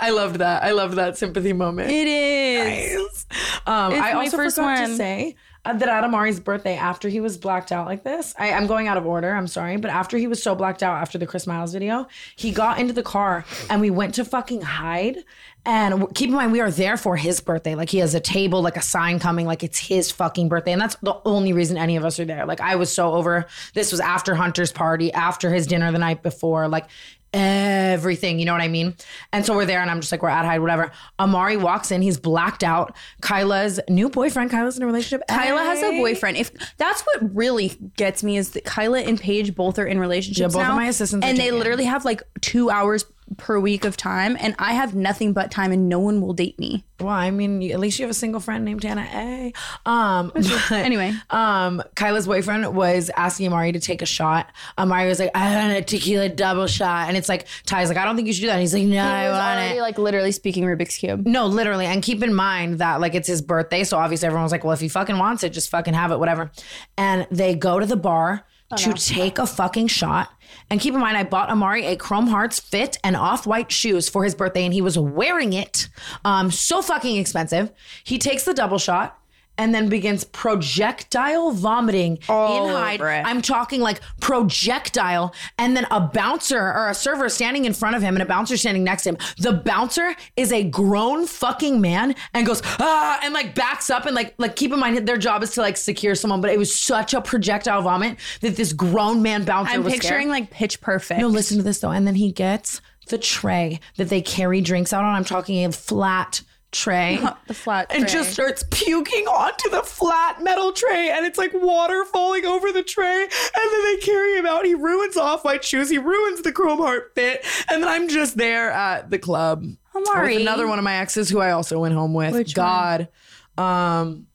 I loved that. I loved that sympathy moment. It is. Um, It's I my also first forgot to say that at Amari's birthday, after he was blacked out like this, I, I'm going out of order. I'm sorry, but after he was so blacked out after the Chris Miles video, he got into the car and we went to fucking Hyde. And keep in mind, we are there for his birthday. Like he has a table, like a sign coming, like it's his fucking birthday, and that's the only reason any of us are there. Like I was so over. This was after Hunter's party, after his dinner the night before. Like everything. You know what I mean? And so we're there and I'm just like, we're at Hyde, whatever. Amari walks in, he's blacked out. Kyla's new boyfriend, Kyla's in a relationship. Kyla has a boyfriend. If that's what really gets me is that Kyla and Paige both are in relationships Yeah, both of my assistants are and they taken. literally have like two hours per week of time, and I have nothing but time, and no one will date me. Well, I mean, you- at least you have a single friend named Tana A. Um, but, Anyway. um, Kyla's boyfriend was asking Amari to take a shot. Amari was like, I want a tequila double shot. And it's like, Ty's like, I don't think you should do that. And he's like, no, I want it. like literally speaking Rubik's cube. No, literally. And keep in mind that like it's his birthday. So obviously everyone was like, well, if he fucking wants it, just fucking have it, whatever. And they go to the bar to take a fucking shot. And keep in mind, I bought Amari a Chrome Hearts fit and off white shoes for his birthday, and he was wearing it. Um, so fucking expensive. He takes the double shot. And then begins projectile vomiting All in Hyde. over it. I'm talking like projectile, and then a bouncer or a server standing in front of him and a bouncer standing next to him. The bouncer is a grown fucking man and goes ah and like backs up and like like keep in mind their job is to like secure someone, but it was such a projectile vomit that this grown man bouncer I'm picturing scared. like pitch perfect. No, listen to this though, and then he gets the tray that they carry drinks out on. I'm talking a flat tray. (laughs) the flat and tray. just starts puking onto the flat metal tray and it's like water falling over the tray and then they carry him out. He ruins off white shoes. He ruins the chrome heart fit and then i'm just there at the club Amari. with another one of my exes who i also went home with. Which god. Um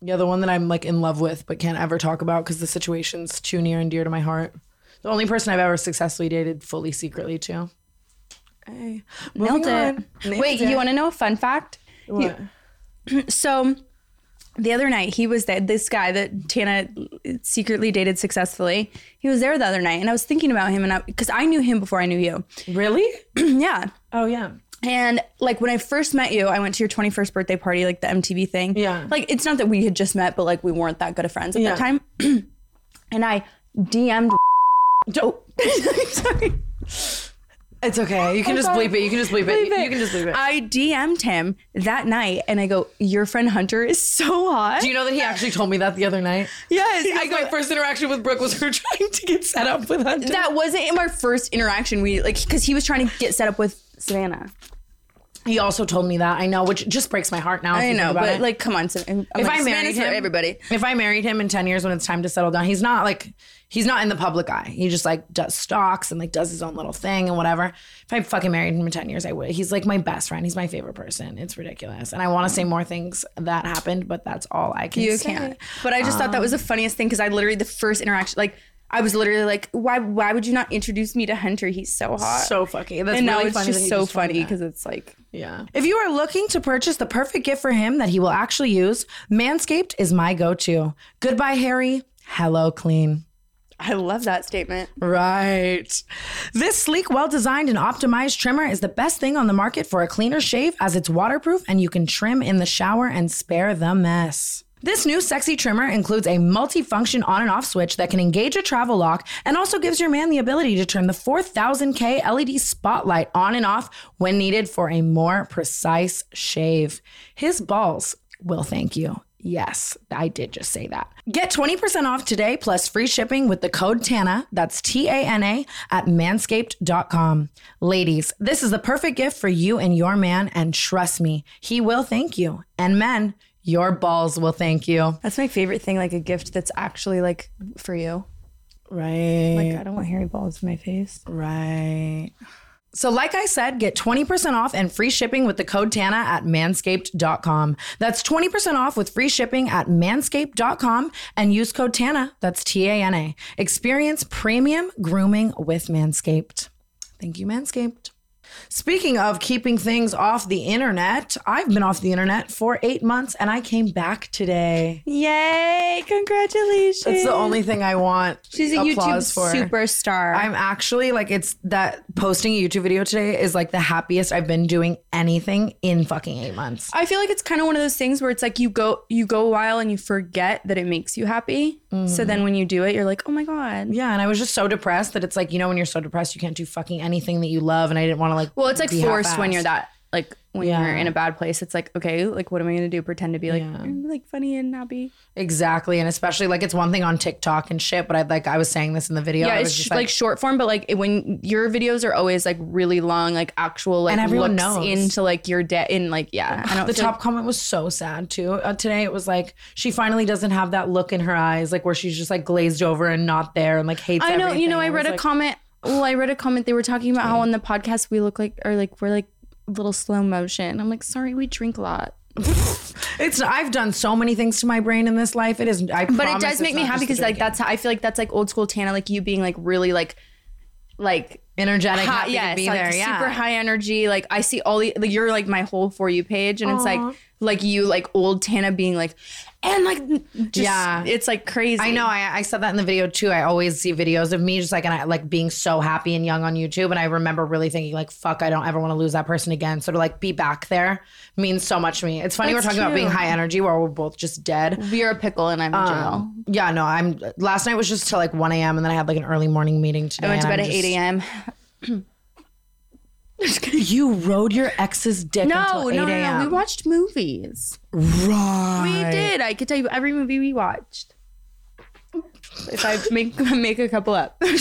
yeah the one that i'm like in love with but can't ever talk about because the situation's too near and dear to my heart. The only person i've ever successfully dated fully secretly too hey, Nailed it. Nailed Wait, it. you want to know a fun fact? What? (clears throat) So the other night he was there this guy that tana secretly dated successfully he was there the other night and i was thinking about him and i because i knew him before i knew you really (clears throat) yeah oh yeah and like when i first met you i went to your 21st birthday party like the mtv thing Yeah. like it's not that we had just met but like we weren't that good of friends at Yeah. that time (clears throat) and i dm'd (laughs) oh (laughs) sorry It's okay. You can just bleep it. You can just bleep, it. You can just bleep it. I DM'd him that night and I go, Your friend Hunter is so hot. Do you know that he actually told me that the other night? yes. I go, my first interaction with Brooke was her (laughs) trying to get set up with Hunter. that wasn't in our first interaction. We like because he was trying to get set up with Savannah. he also told me that. I know, which just breaks my heart now. I know, but it. like, come on. So, I'm if like, I married Savannah's him, everybody. If I married him in ten years when it's time to settle down, he's not like he's not in the public eye. He just like does stocks and like does his own little thing and whatever. If I fucking married him in ten years, I would. He's like my best friend. He's my favorite person. It's ridiculous, and I want to say more things that happened, but that's all I can. You say. can't. But I just thought that was the funniest thing because I literally the first interaction, like I was literally like, why? Why would you not introduce me to Hunter? He's so hot. So fucking. That's and now it's funny just so just funny because it's like Yeah. If you are looking to purchase the perfect gift for him that he will actually use, Manscaped is my go to. Goodbye, hairy. Hello, clean. I love that statement. Right. This sleek, well designed, and optimized trimmer is the best thing on the market for a cleaner shave as it's waterproof and you can trim in the shower and spare the mess. This new sexy trimmer includes a multi-function on and off switch that can engage a travel lock and also gives your man the ability to turn the 4000K LED spotlight on and off when needed for a more precise shave. His balls will thank you. Yes, I did just say that. Get 20% off today plus free shipping with the code TANA, that's T A N A, at manscaped.com. Ladies, this is the perfect gift for you and your man, and trust me, he will thank you. And men, your balls will thank you. That's my favorite thing, like a gift that's actually like for you. Right. Like I don't want hairy balls in my face. Right. So, like I said, get 20% off and free shipping with the code TANA at manscaped.com. That's 20% off with free shipping at manscaped.com and use code TANA. That's T A N A. Experience premium grooming with Manscaped. Thank you, Manscaped. Speaking of keeping things off the internet, I've been off the internet for eight months and I came back today. Yay! Congratulations. That's the only thing I want. She's a YouTube for. superstar. I'm actually like it's that posting a YouTube video today is like the happiest I've been doing anything in fucking eight months. I feel like it's kind of one of those things where it's like you go you go a while and you forget that it makes you happy. So mm-hmm. then when you do it, you're like, oh my god. Yeah, and I was just so depressed that it's like you know when you're so depressed you can't do fucking anything that you love, and I didn't want to like. Well, it's like forced when you're that like when Yeah. you're in a bad place. It's like okay, like what am I gonna do? Pretend to be like Yeah. (laughs) like funny and happy. exactly, and especially like it's one thing on TikTok and shit, but I like I was saying this in the video. Yeah, I was it's just like, short form, but like when your videos are always like really long, like actual like And everyone looks knows. into like your day in like yeah. I don't the top comment was so sad too. Uh, today it was like she finally doesn't have that look in her eyes, like where she's just like glazed over and not there and like hates. I know. You know, I read a like- comment. Well, I read a comment. They were talking about how on the podcast we look like, or like we're like little slow motion. I'm like, sorry, we drink a lot, (laughs) It's I've done so many things to my brain in this life. It is, I but it does make me happy because like that's how I feel like that's like old school Tana, like you being like really like, like energetic, high, yes, like there. Yeah, super high energy. Like I see all the like, you're like my whole for you page, and it's like like you like old Tana being like, and like just, Yeah. it's like crazy. I know. I, I said that in the video too. I always see videos of me just like and I like being so happy and young on YouTube, and I remember really thinking like, "Fuck, I don't ever want to lose that person again." So to like be back there means so much to me. It's funny That's we're talking about being high energy while we're both just dead. You're a pickle and I'm a jail. Um, yeah, no, I'm. Last night was just till like 1 a.m. and then I had like an early morning meeting today. I went to bed I'm at just- 8 a.m. You rode your ex's dick No, until 8 no, no, no. We watched movies. right. We did. I could tell you every movie we watched. If I make (laughs) make a couple up. (laughs)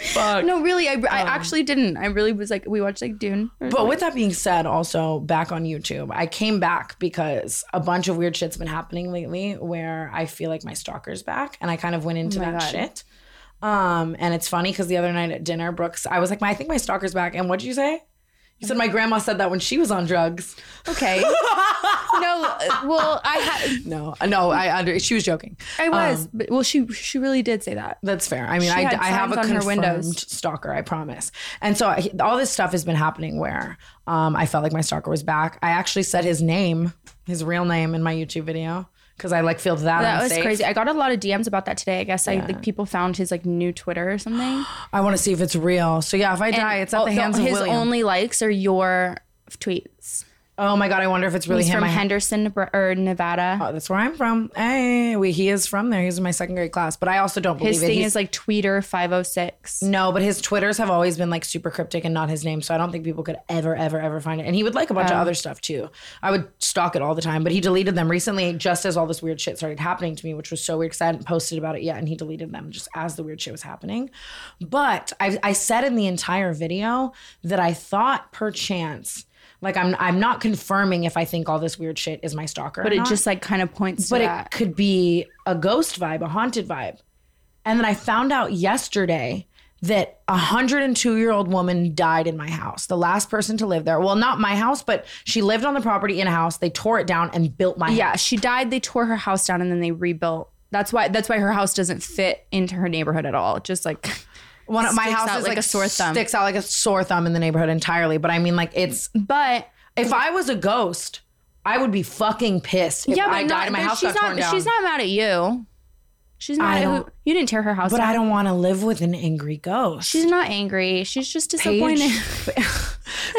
Fuck. No, really, I, I um. actually didn't. I really was like, we watched like Dune. But with that being said, also back on YouTube, I came back because a bunch of weird shit's been happening lately where I feel like my stalker's back and I kind of went into Oh my that God. shit. Um, and it's funny because the other night at dinner, Brooks, I was like, I think my stalker's back. And what did you say? You said my grandma said that when she was on drugs. Okay. no, uh, well, I had, No, no, I under. She was joking. I was, Um, but well, she she really did say that. That's fair. I mean, She I, I have a signs on her confirmed windows. stalker. I promise. And so I, all this stuff has been happening where um, I felt like my stalker was back. I actually said his name, his real name, in my YouTube video because I like feel that. That was crazy. I got a lot of DMs about that today. I guess I like people found his like new Twitter or something. (gasps) I want to see if it's real. So yeah, if I die, it's at oh, the hands of his William. only likes are your tweets. Oh my god, I wonder if it's really He's him. from I- Henderson or Nevada. Oh, that's where I'm from. Hey, we, he is from there. He's in my second grade class, but I also don't believe his it. thing He's- is like Tweeter five oh six. No, but his Twitters have always been like super cryptic and not his name. So I don't think people could ever, ever, ever find it. And he would like a bunch of oh. other stuff too. I would stalk it all the time, but he deleted them recently just as all this weird shit started happening to me, which was so weird because I hadn't posted about it yet. And he deleted them just as the weird shit was happening. But I, I said in the entire video that I thought perchance. Like I'm, I'm not confirming if I think all this weird shit is my stalker, But it not just like kind of points but to it that. could be a ghost vibe, a haunted vibe. And then I found out yesterday that a 102 year old woman died in my house. The last person to live there. Well, not my house, but she lived on the property in a house. They tore it down and built my yeah, house. she died. They tore her house down and then they rebuilt. That's why. That's why her house doesn't fit into her neighborhood at all. It's just like (laughs) One of my house is like like a sore thumb. Sticks out like a sore thumb in the neighborhood entirely. But I mean, like it's But if I was a ghost, I would be fucking pissed if yeah, but I not, died my house she's not. She's not mad at you. She's I mad at who you didn't tear her house but down. I don't want to live with an angry ghost. She's not angry. She's just disappointed.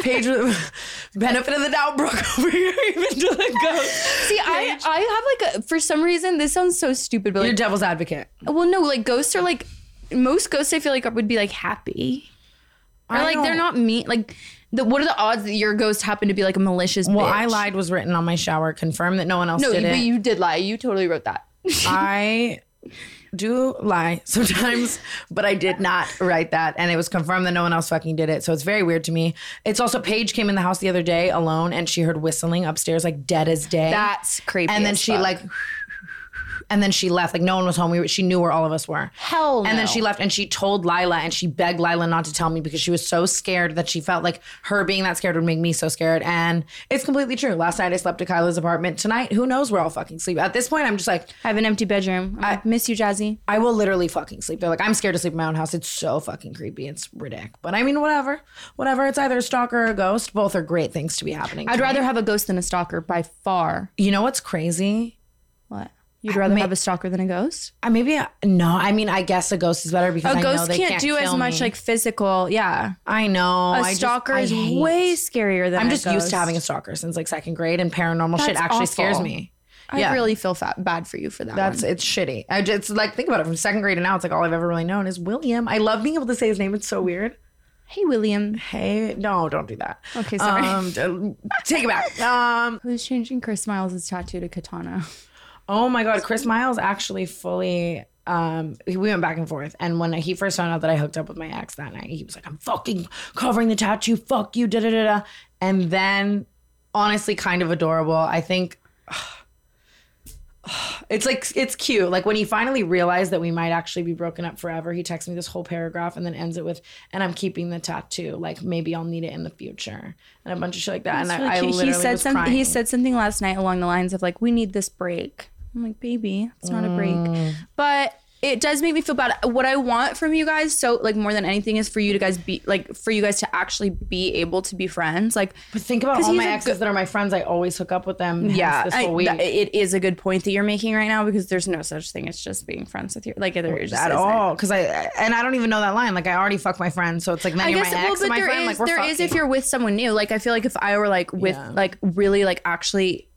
Paige, (laughs) benefit of the doubt, Brooke (laughs) over here, even to the ghost. See, I I have like a for some reason this sounds so stupid, but You're devil's advocate. well, no, like ghosts are like most ghosts. I feel like would be like happy, or I like they're not mean. Like the what are the odds that your ghost happened to be like a malicious? Well, bitch? I lied was written on my shower. Confirm that no one else No, did but it. you did lie. You totally wrote that. (laughs) I do lie sometimes, but I did not write that. And it was confirmed that no one else fucking did it. So it's very weird to me. It's also Paige came in the house the other day alone and she heard whistling upstairs, like dead as day. That's creepy. and then she fuck. like and then she left like no one was home we were, she knew where all of us were Hell and then she left and she told lila and she begged lila not to tell me because she was so scared that she felt like her being that scared would make me so scared and it's completely true last night i slept at kyla's apartment tonight who knows where i'll fucking sleep at this point i'm just like I have an empty bedroom. I miss you, Jazzy. I will literally fucking sleep there. Like I'm scared to sleep in my own house. It's so fucking creepy. It's ridiculous. But I mean, whatever, whatever. It's either a stalker or a ghost. Both are great things to be happening. I'd to me. rather have a ghost than a stalker by far. You know what's crazy? What? You'd rather have a stalker than a ghost? I maybe no. I mean, I guess a ghost is better because A I know ghost they can't, can't do as much me. like physical. Yeah. I know. A I just- stalker I is way scarier than I'm just used to having a stalker since like second grade, and paranormal shit That's actually scares me. I yeah. really feel fat, bad for you for that. That's one. it's shitty. I just like think about it from second grade to now. It's like all I've ever really known is William. I love being able to say his name. It's so weird. Hey, William. Hey, no, don't do that. Okay, sorry. Um, take it back. (laughs) Um, Who's changing Chris Miles' tattoo to katana? Oh my god, Chris Miles actually fully um we went back and forth and when he first found out that I hooked up with my ex that night, he was like, I'm fucking covering the tattoo, fuck you, da da da da. And then honestly kind of adorable. I think (sighs) it's like it's cute. Like when he finally realized that we might actually be broken up forever, he texts me this whole paragraph and then ends it with, "And I'm keeping the tattoo. Like maybe I'll need it in the future," and a bunch of shit like that. That's I, really I cute. literally he said something. He said something last night along the lines of like, "We need this break." I'm like, "Baby, it's not a break," Mm. but it does make me feel bad. What I want from you guys, so like more than anything, is for you to guys be like for you guys to actually be able to be friends. Like, But think about all my exes that are my friends. I always hook up with them. yeah, this I- that- it is a good point that you're making right now because there's no such thing as just being friends with your like there just at all because I and I don't even know that line. Like I already fucked my friend, so it's like then I you're guess my well, ex but and my there friend. is like we're there is if you're with someone new. Like I feel like if I were like with Yeah. like really like actually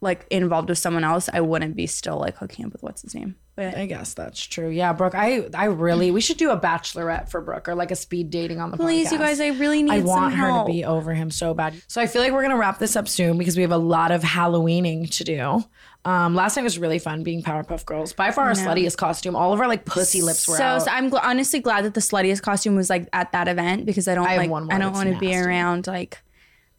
like involved with someone else, I wouldn't be still like hooking up with what's his name. But I guess that's true. Yeah, Brooke. I I really we should do a bachelorette for Brooke or like a speed dating on the please, podcast. you guys, I really need I want her help. to be over him so bad. So I feel like we're gonna wrap this up soon because we have a lot of Halloweening to do. Um, last night was really fun being Powerpuff Girls. By far our sluttiest costume. All of our like pussy lips were so, out. so I'm gl- honestly glad that the sluttiest costume was like at that event because I don't I have like one more I don't that's want to be nasty. around like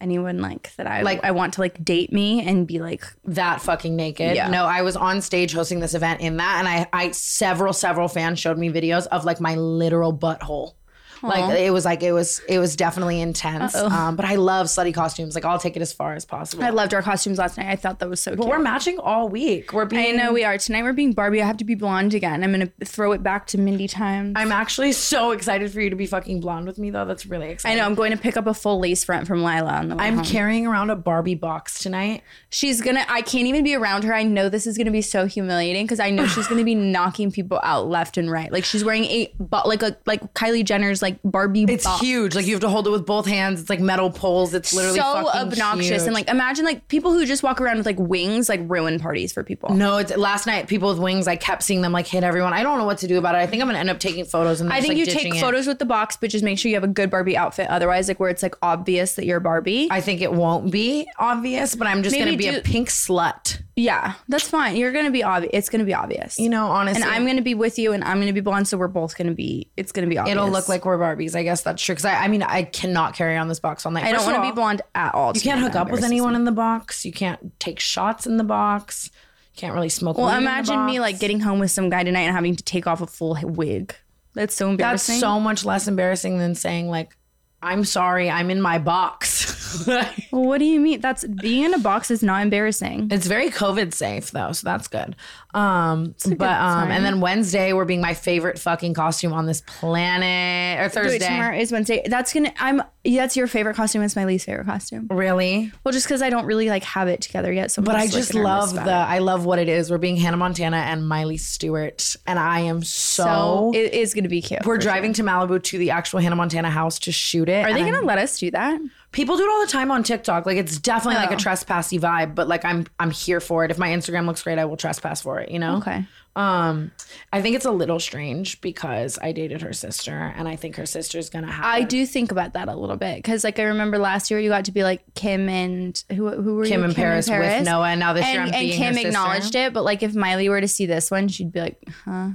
anyone like that I Like- I want to like date me and be like that fucking naked. Yeah. No, I was on stage hosting this event in that, and I, I several several fans showed me videos of like my literal butthole. Like it was like it was it was definitely intense. Um, but I love slutty costumes. Like I'll take it as far as possible. I loved our costumes last night. I thought that was so but cute. we're matching all week. We're being. I know we are. Tonight we're being Barbie. I have to be blonde again. I'm gonna throw it back to Mindy times. I'm actually so excited for you to be fucking blonde with me though. That's really exciting. I know. I'm going to pick up a full lace front from Lila on the way I'm home. carrying around a Barbie box tonight. she's gonna. I can't even be around her. I know this is gonna be so humiliating because I know she's gonna be (sighs) knocking people out left and right. Like she's wearing a but like a like Kylie Jenner's like Barbie. It's box. huge. Like you have to hold it with both hands. It's like metal poles. It's literally so fucking obnoxious huge. and like imagine like people who just walk around with like wings like ruin parties for people. No, it's last night. People with wings. I kept seeing them like hit everyone. I don't know what to do about it. I think I'm gonna end up taking photos and. I just, think like, you take it. photos with the box, but just make sure you have a good Barbie outfit. Otherwise, like where it's like obvious that you're Barbie. I think it won't be obvious, but I'm just Maybe gonna be a pink slut. Yeah, that's fine. You're gonna be obvious. It's gonna be obvious. You know, honestly, and I'm gonna be with you, and I'm gonna be blonde, so we're both gonna be. It's gonna be obvious. It'll look like we're Barbies. I guess that's true. Because I, I mean, I cannot carry on this box all night. I don't want to be blonde at all. You can't hook up with anyone in the box. You can't take shots in the box. You can't really smoke. Well, weed in the imagine me like getting home with some guy tonight and having to take off a full wig. That's so embarrassing. That's so much less embarrassing than saying like, "I'm sorry, I'm in my box." Well, what do you mean? That's being in a box is not embarrassing. It's very COVID safe though, so that's good. Um, but um, and then Wednesday we're being my favorite fucking costume on this planet, or Wait, Thursday. tomorrow is Wednesday. That's gonna. I'm. That's your favorite costume. It's my least favorite costume. Really? Well, just because I don't really like have it together yet. So, But I just nervous love the. it. I love what it is. We're being Hannah Montana and Miley Stewart, and I am so. So it is gonna be cute. we're driving to Malibu to the actual Hannah Montana house to shoot it. Are they gonna I'm- let us do that? People do it all the time on TikTok. Like it's definitely like a Oh. trespassy vibe, but like I'm I'm here for it. If my Instagram looks great, I will trespass for it. You know. Okay. Um, I think it's a little strange because I dated her sister, and I think her sister's gonna have. I do think about that a little bit because, like, I remember last year you got to be like Kim and who who were Kim you? and Paris with Noah, and now this and, year I'm and being Kim her sister. acknowledged it, but like if Miley were to see this one, she'd be like, "Huh,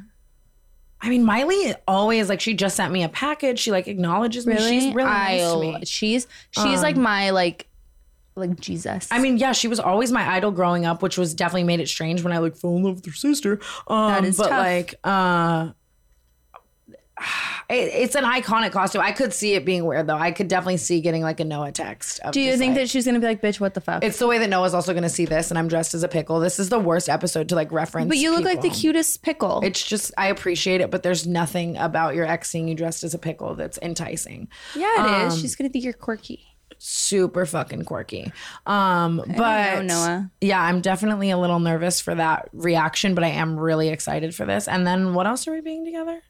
I mean, Miley always like she just sent me a package. She like acknowledges me. really? She's really nice to me. Um, She's she's like my like like Jesus. I mean, yeah, she was always my idol growing up, which was definitely made it strange when I like fell in love with her sister. Um, That is but tough. like, uh, it's an iconic costume. I could see it being weird though. I could definitely see getting like a Noah text. of do you think like- that she's gonna be like, bitch, what the fuck? It's the way that Noah's also to see this, and I'm dressed as a pickle. This is the worst episode to like reference. but you look like the cutest pickle. It's just I appreciate it, but there's nothing about your ex seeing you dressed as a pickle that's enticing. yeah, it is. Um, She's gonna think you're quirky. Super fucking quirky. Um, but know, Noah. yeah, I'm definitely a little nervous for that reaction, but I am really excited for this. And then what else are we being together?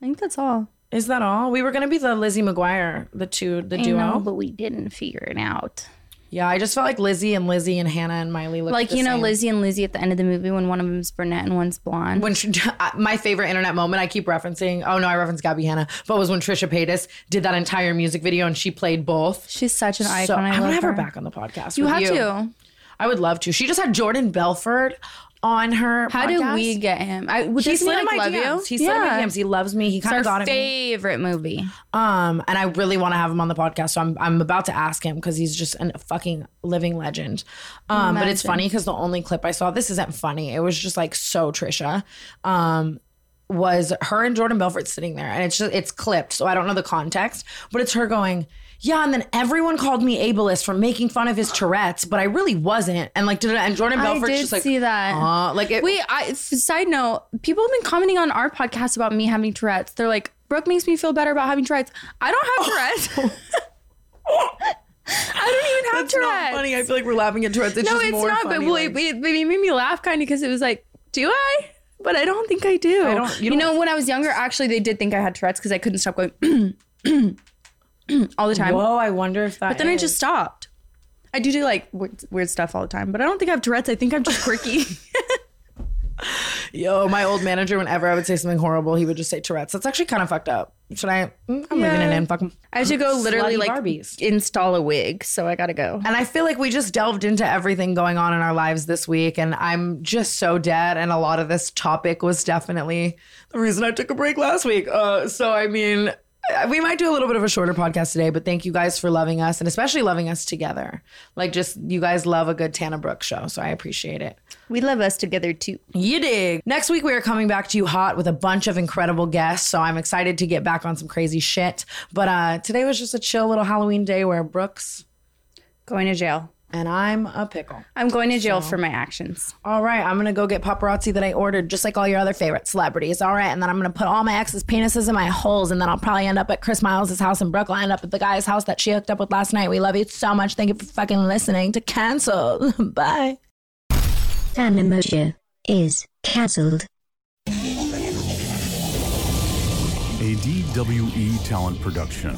I think that's all. Is that all? We were gonna be the Lizzie McGuire, the two, the I duo. know, but we didn't figure it out. yeah, I just felt like Lizzie and Lizzie and Hannah and Miley looked Like you know, same. Lizzie and Lizzie at the end of the movie when one of them's brunette and one's blonde. when she, (laughs) my favorite internet moment I keep referencing. Oh no, I reference Gabby Hanna, but was when Trisha Paytas did that entire music video and she played both. She's such an icon. So I, I, love want to have her back on the podcast. You have to. I would love to. She just had Jordan Belfort on her. How podcast. we get him? I, He doesn't slid like, my love DMs. you? He slid in my DMs. He loves me. He kind of got it. favorite movie. Um, and I really want to have him on the podcast. So I'm I'm about to ask him because he's just a fucking living legend. Um, but it's funny because the only clip I saw, this isn't funny. It was just like so Trisha. Um, was her and Jordan Belfort sitting there, and it's just it's clipped, so I don't know the context, but it's her going, yeah, and then everyone called me ableist for making fun of his Tourette's, but I really wasn't, and like, did and Jordan Belfort just like, see that. uh, like it, Wait, I, side note, people have been commenting on our podcast about me having Tourette's. They're like, Brooke makes me feel better about having Tourette's. I don't have Tourette's. (laughs) (laughs) I don't even have That's Tourette's. not funny. I feel like we're laughing at Tourette's. It's no, it's not. funny, but well, like- it, it, it made me laugh kind of because it was like, do I? But I don't think I do. I don't- you you, don't- know, when I was younger, actually, they did think I had Tourette's because I couldn't stop going (clears throat) (clears throat) (clears throat) all the time. Whoa, I wonder if that. But then I just stopped. I do do like weird, weird stuff all the time, but I don't think I have Tourette's. I think I'm just quirky. (laughs) (laughs) Yo, my old manager, whenever I would say something horrible, he would just say Tourette's. That's actually kind of fucked up. Should I? mm, I'm leaving it in. Fuck 'em. I should go literally Slutty like Barbies. install a wig, so I gotta go. And I feel like we just delved into everything going on in our lives this week, and I'm just so dead. And a lot of this topic was definitely the reason I took a break last week. Uh, so I mean, we might do a little bit of a shorter podcast today, but thank you guys for loving us and especially loving us together. Like, just you guys love a good Tana Brooks show, so I appreciate it. We love us together too. You dig. Next week, we are coming back to you hot with a bunch of incredible guests. So I'm excited to get back on some crazy shit. But uh, today was just a chill little Halloween day where Brooks Going to jail. And I'm a pickle. I'm going to jail for my actions. All right, I'm gonna go get paparazzi that I ordered, just like all your other favorite celebrities. All right, and then I'm gonna put all my ex's penises in my holes, and then I'll probably end up at Chris Miles' house in Brooklyn, end up at the guy's house that she hooked up with last night. We love you so much. Thank you for fucking listening to Cancel. (laughs) Bye. Tana Mongeau is cancelled. A DWE talent production.